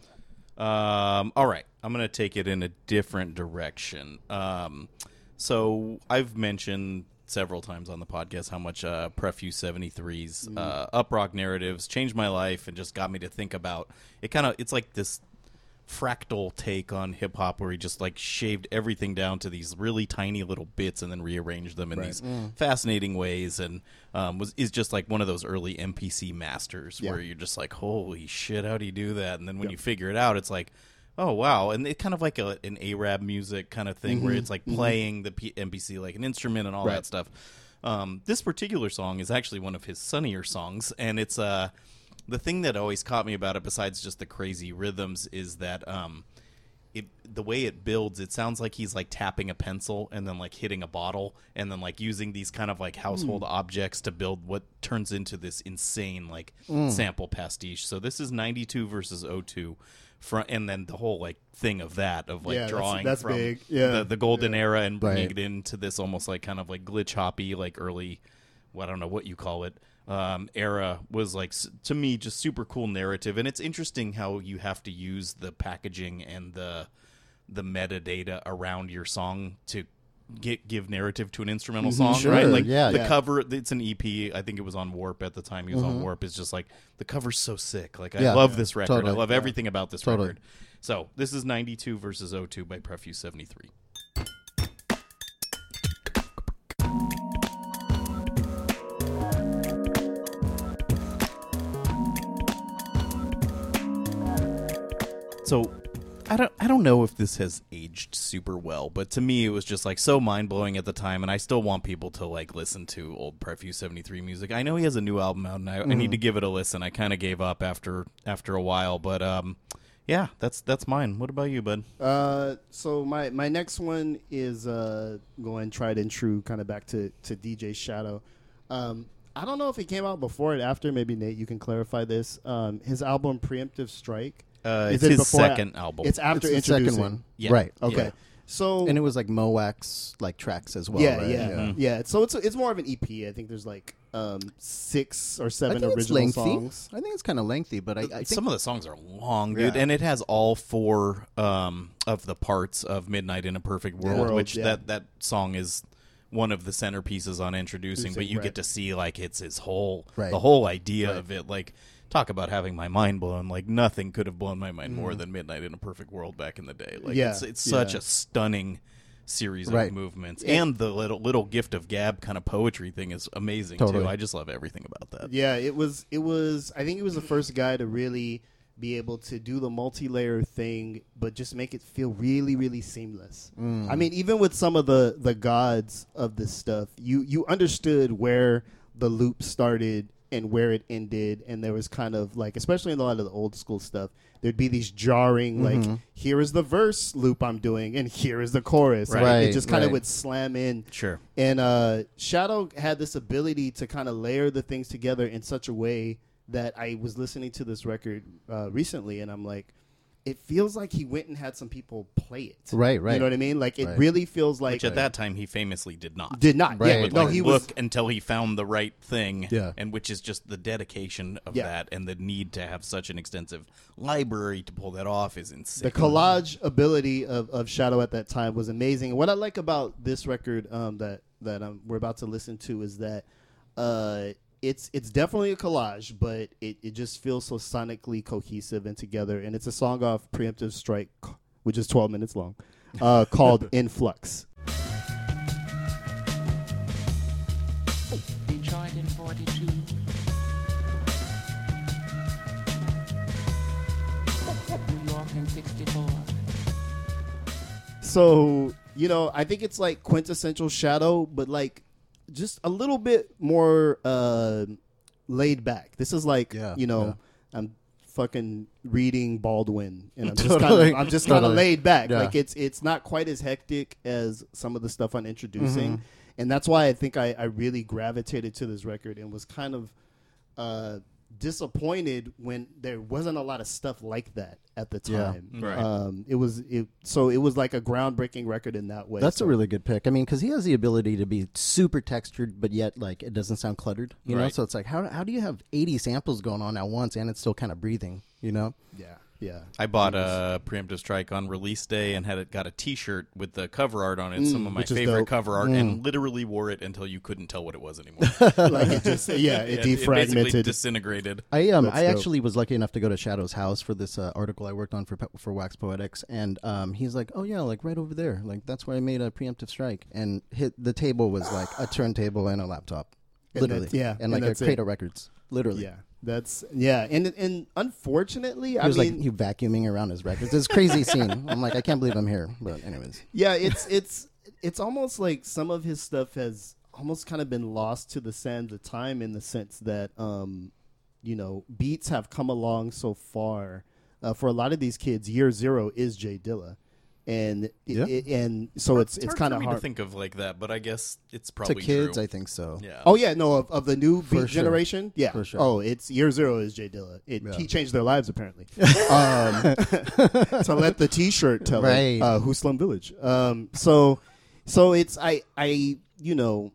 Um, all right. I'm going to take it in a different direction. Um, so I've mentioned several times on the podcast how much uh, Prefuse 73's uh, Uprock narratives changed my life and just got me to think about it. Kind of, it's like this fractal take on hip hop where he just like shaved everything down to these really tiny little bits and then rearranged them in these
Mm.
fascinating ways and um, was is just like one of those early MPC masters
Yeah.
where you're just like holy shit how do you do that and then when you figure it out it's like oh wow and it's kind of like a, an Arab music kind of thing where it's like playing the P- MPC like an instrument and all
Mm-hmm.
That stuff. Um, this particular song is actually one of his sunnier songs, and it's uh, the thing that always caught me about it, besides just the crazy rhythms, is that um, it the way it builds, it sounds like he's like tapping a pencil and then like hitting a bottle, and then like using these kind of like household objects to build what turns into this insane like sample pastiche. So this is ninety two versus 02 Front, and then the whole like thing of that of like
Yeah,
drawing
that's
from
big. Yeah.
the, the golden era and bringing
Right.
it into this almost like kind of like glitch hoppy like early well, I don't know what you call it um, era was like to me just super cool narrative and it's interesting how you have to use the packaging and the the metadata around your song to get give narrative to an instrumental mm-hmm. song
Sure,
right like
yeah.
the
Yeah.
cover it's an ep i think it was on warp at the time he was on mm-hmm. warp it's just like the cover's so sick like i
Yeah.
love this record
Totally.
i love everything about this
Totally.
record so this is 92 versus 02 by Prefuse 73 So I don't I don't know if this has aged super well, but to me it was just like so mind blowing at the time, and I still want people to like listen to old Prefuse seventy three music. I know he has a new album out, and I, I need to give it a listen. I kind of gave up after after a while, but um, yeah, that's that's mine. What about you, bud?
Uh, so my my next one is uh going tried and true, kind of back to to DJ Shadow. Um, I don't know if he came out before or after. Maybe Nate, you can clarify this. Um, his album Preemptive Strike.
Uh,
Is
it's
it
his
before-
second album.
It's after
it's the second
introducing.
one.
Yeah.
Right.
Okay.
Yeah.
So
And it was like Moax like tracks as well.
yeah,
right?
yeah, yeah, So it's it's more of an EP. I think there's like um, six or
I
seven
think it's
original
lengthy.
songs.
I think it's kind of lengthy, but I, I think
Some of the songs are long, dude,
Yeah.
and it has all four um, of the parts of "Midnight in a Perfect World,"
World,
which
yeah.
that that song is one of the centerpieces on introducing. But you
Right.
get to see like it's his whole
Right.
the whole idea of it. Like talk about having my mind blown. Like nothing could have blown my mind more than "Midnight in a Perfect World" back in the day. Like
Mm. Yeah,
it's it's such
yeah.
a stunning series
Right.
of movements and the little little gift of gab kind of poetry thing is amazing
Totally.
too i just love everything about that
Yeah, it was. It was. I think he was the first guy to really be able to do the multi-layer thing, but just make it feel really, really seamless. I mean, even with some of the the gods of this stuff, you you understood where the loop started and where it ended, and there was kind of like, especially in a lot of the old school stuff, there'd be these jarring like, here is the verse loop I'm doing, and here is the chorus. Like,
Right,
it just kind of would slam in.
sure
And uh, Shadow had this ability to kind of layer the things together in such a way that I was listening to this record uh, recently, and I'm like, it feels like he went and had some people play it.
Right, right.
You know what I mean? Like it
Right.
really feels like
which at that time he famously did not
did not.
Right.
Yeah,
would
no,
like
he
look
was.
until he found the right thing
Yeah.
and which is just the dedication of
Yeah.
that and the need to have such an extensive library to pull that off is insane
The collage ability of, of Shadow at that time was amazing. And what I like about this record um, that that um, we're about to listen to is that uh, it's it's definitely a collage, but it, it just feels so sonically cohesive and together. And it's a song off Preemptive Strike, which is 12 minutes long, uh, called Influx.
Detroit in 42. New York in 64.
So you know, I think it's like quintessential Shadow, but like just a little bit more uh, laid back. This is like
Yeah,
you know,
yeah.
I'm fucking reading Baldwin, and I'm just
Totally.
kind of I'm just kind of laid back.
Yeah.
Like it's it's not quite as hectic as some of the stuff on introducing,
Mm-hmm.
and that's why I think I, I really gravitated to this record and was kind of uh, disappointed when there wasn't a lot of stuff like that at the
Yeah.
time.
Right.
Um, it was it so it was like a groundbreaking record in that way.
That's
So-
a really good pick. I mean, because he has the ability to be super textured, but yet like it doesn't sound cluttered. You know, so it's like how how do you have eighty samples going on at once and it's still kind of breathing? You know,
yeah. Yeah.
I bought a preemptive strike on release day and had it got a T-shirt with the cover art on it. some of my
Mm, which is
favorite
dope.
cover art, and literally wore it until you couldn't tell what it was anymore.
like it just yeah, it
Yeah, basically
defragmented.
disintegrated.
I um
That's
I
dope.
actually was lucky enough to go to Shadow's house for this uh, article I worked on for for Wax Poetics, and um he's like, oh yeah, like right over there, like that's where I made a preemptive strike, and hit the table was like a turntable and a laptop, literally,
that's- yeah,
and
and
like a
that's it.
crate of records, literally.
yeah. That's yeah, and and unfortunately,
He
I
was
mean,
like he vacuuming around his records. It's crazy scene. I'm like, I can't believe I'm here. But anyways,
yeah, it's it's it's almost like some of his stuff has almost kind of been lost to the sands of time in the sense that um, you know, beats have come along so far. Uh, for a lot of these kids, year zero is Jay Dilla, and
Yeah.
it- and so it's it's
hard
kind
for
of
me
hard.
to think of like that, but I guess it's probably to
kids,
true.
I think so.
yeah.
Oh yeah, no, of, of the new
For
beat
sure.
generation, yeah.
For sure.
Oh, it's year zero is Jay Dilla. It,
Yeah.
He changed their lives apparently. um, to let the T-shirt tell
Right.
it, uh, who's Slum Village. Um, so, so it's I I you know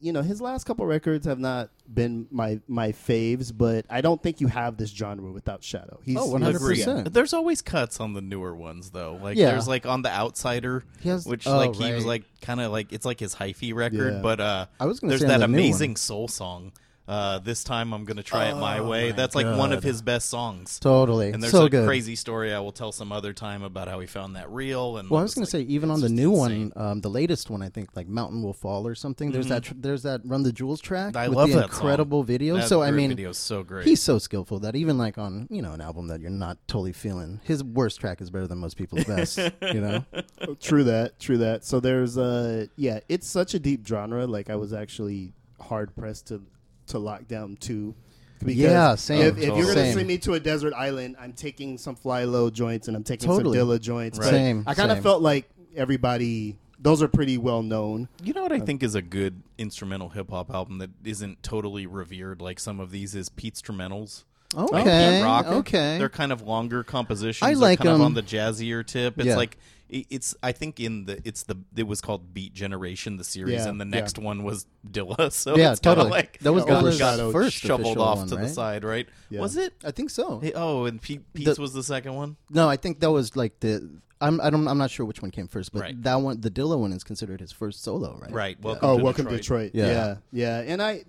you know his last couple records have not been my my faves, but I don't think you have this genre without Shadow. He's
Oh, 100%.
There's always cuts on the newer ones though. Like
Yeah.
there's like on the Outsider,
He has-
which
oh,
like he was like kind of like it's like his hyphy record,
Yeah.
but uh,
I was gonna
there's
say
that
the
amazing soul song. Uh, this time I'm gonna try it my
Oh,
way.
my
That's like one of
God.
his best songs.
Totally,
And there's
so
a
good.
crazy story I will tell some other time about how he found that reel. And
Well, I was going
like-
to say even on the new
insane.
one, um, the latest one, I think like Mountain Will Fall or something. There's that tr- there's that Run the Jewels track
I
with
love
the
that song.
incredible video.
That
so I mean,
video is so great.
he's so skillful that even like on you know an album that you're not totally feeling, his worst track is better than most people's best. you know,
True that, true that. So there's uh yeah, it's such a deep genre. Like I was actually hard pressed to to lock down two. Because
Yeah, same,
If, if you're gonna
same.
send me to a desert island, I'm taking some FlyLo joints and I'm taking
Totally.
some Dilla joints.
Right.
Same,
I kind of felt like everybody. Those are pretty well known.
You know what I uh, think is a good instrumental hip hop album that isn't totally revered like some of these is PeteStrumentals.
okay,
Pete Rock.
okay.
They're kind of longer compositions.
I
They're
like
kind of
'em.
on the jazzier tip. It's
Yeah.
like it- it's. I think in the it's the it was called Beat Generation the series,
Yeah,
and the
yeah.
next one was Dilla. So
Yeah,
it's
totally.
Like
That was
got
Dilla's
got
first
shoveled off
one,
to the side, right?
Yeah.
Was it?
I think so.
Hey, oh, and Pete, Pete's
The-
was the second one.
No, I think that was like the. I'm I don't I'm not sure which one came first, but
Right.
that one, the Dilla one, is considered his first solo, right?
Right. Welcome.
Oh,
to
welcome
Detroit.
to Detroit.
Yeah.
Yeah. yeah, And I,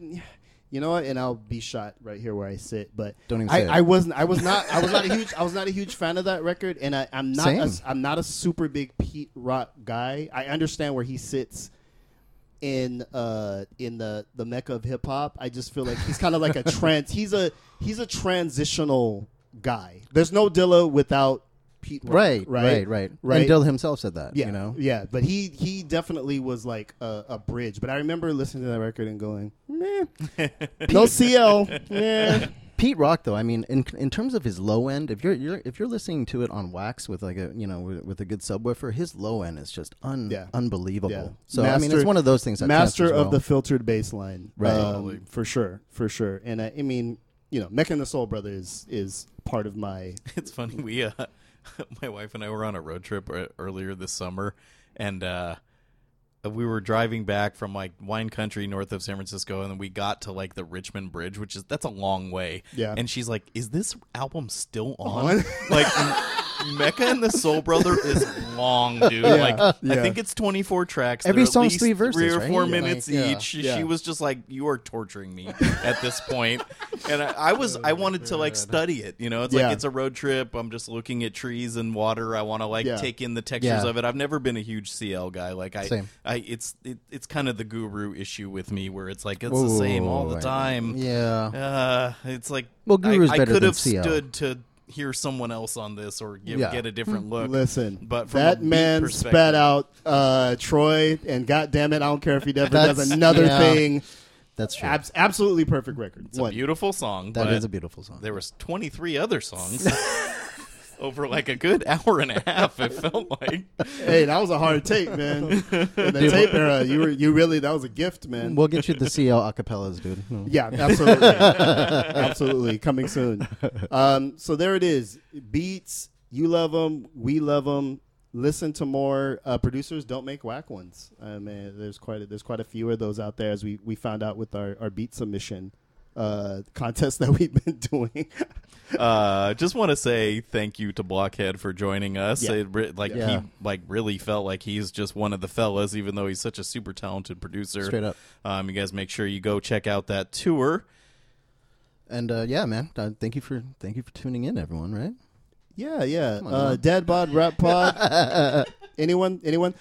you know what? And I'll be shot right here where I sit. But
Don't even
I. I wasn't. I was not. I was not a huge. I was not a huge fan of that record. And I, I'm not. A. I'm not a super big Pete Rock guy. I understand where he sits in uh in the the mecca of hip hop. I just feel like he's kind of like a trans. He's a he's a transitional guy. There's no Dilla without Pete Rock.
Right,
Right.
right, right,
Right.
And Dilla himself said that.
Yeah,
you know.
yeah, but he he definitely was like a, a bridge. But I remember listening to that record and going, meh, no CL, yeah,
Pete Rock, though, I mean, in in terms of his low end, if you're, you're if you're listening to it on wax with like a you know with, with a good subwoofer, his low end is just un,
Yeah.
unbelievable.
Yeah.
So I mean, it's one of those things. That
master
transfers
of the filtered bass line,
Right.
um, for sure, for sure. And I, I mean, you know, Mecca and the Soul Brothers is part of my
It's funny. We, uh, my wife and I were on a road trip earlier this summer, and uh, we were driving back from like wine country north of San Francisco, and then we got to like the Richmond Bridge, which is that's a long way.
Yeah.
And she's like, "Is this album still
On?
on?" like. Mecca and the Soul Brother is long, dude.
Yeah,
Like I think it's twenty four tracks.
Every
They're at
song's
least
three
three
verses,
or
right?
four
Like,
minutes
yeah.
each.
Yeah.
She was just like, "You are torturing me at this point," and I, I was I wanted to like study it. You know, it's
Yeah.
like it's a road trip. I'm just looking at trees and water. I want to like
Yeah.
take in the textures
Yeah.
of it. I've never been a huge CL guy. Like I,
Same.
I it's it, it's kind of the guru issue with me where it's like it's the same all the
Ooh,
time.
Yeah.
Uh, it's like
Well, Guru's
I, I
better
could
than
have
CL.
stood to hear someone else on this or give,
Yeah.
get a different look.
listen.
but from a
that man spat out uh, Troy, and God damn it, I don't care if he ever does
That's-
another
yeah.
thing.
That's true.
Abs- absolutely perfect record.
It's a beautiful song.
That
but
a beautiful song.
There was 23 other songs over like a good hour and a half. It felt like.
Hey, that was a hard tape, man. In the tape era, you were you really that was a gift, man.
We'll get you the CL acapellas, dude.
Yeah, absolutely, absolutely, coming soon. Um, so there it is. Beats, you love them, we love them. Listen to more uh, producers. Don't make whack ones. Uh, man, there's quite a, there's quite a few of those out there, as we, we found out with our, our beat submission uh, contest that we've been doing.
uh, just want to say thank you to Blockhead for joining us.
Yeah.
It re- like
Yeah.
he like really felt like he's just one of the fellas, even though he's such a super talented producer.
Straight up.
Um, you guys make sure you go check out that tour.
And uh, yeah, man, uh, thank you for thank you for tuning in, everyone. Right?
yeah, yeah.
on,
Uh,
man.
Dad Bod Rap Pod. anyone? Anyone?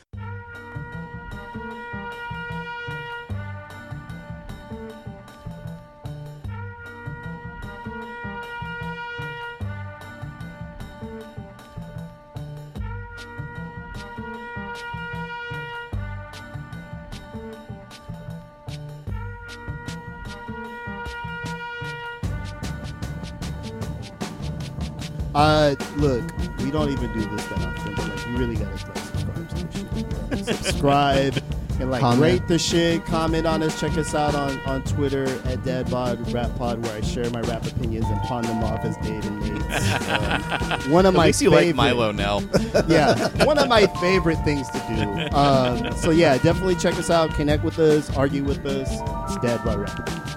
Uh, look, we don't even do this that often, but like, you really gotta like subscribe to the shit. Subscribe and like
Comment.
rate the shit. Comment on us. Check us out on on Twitter at Dad Bod Rap Pod, where I share my rap opinions and pawn them off as Dave and Nate's. Um, one of
At
my
least you
favorite,
like Milo now.
yeah, one of my favorite things to do. Um, so yeah, definitely check us out. Connect with us. Argue with us. It's Dadbod Rap.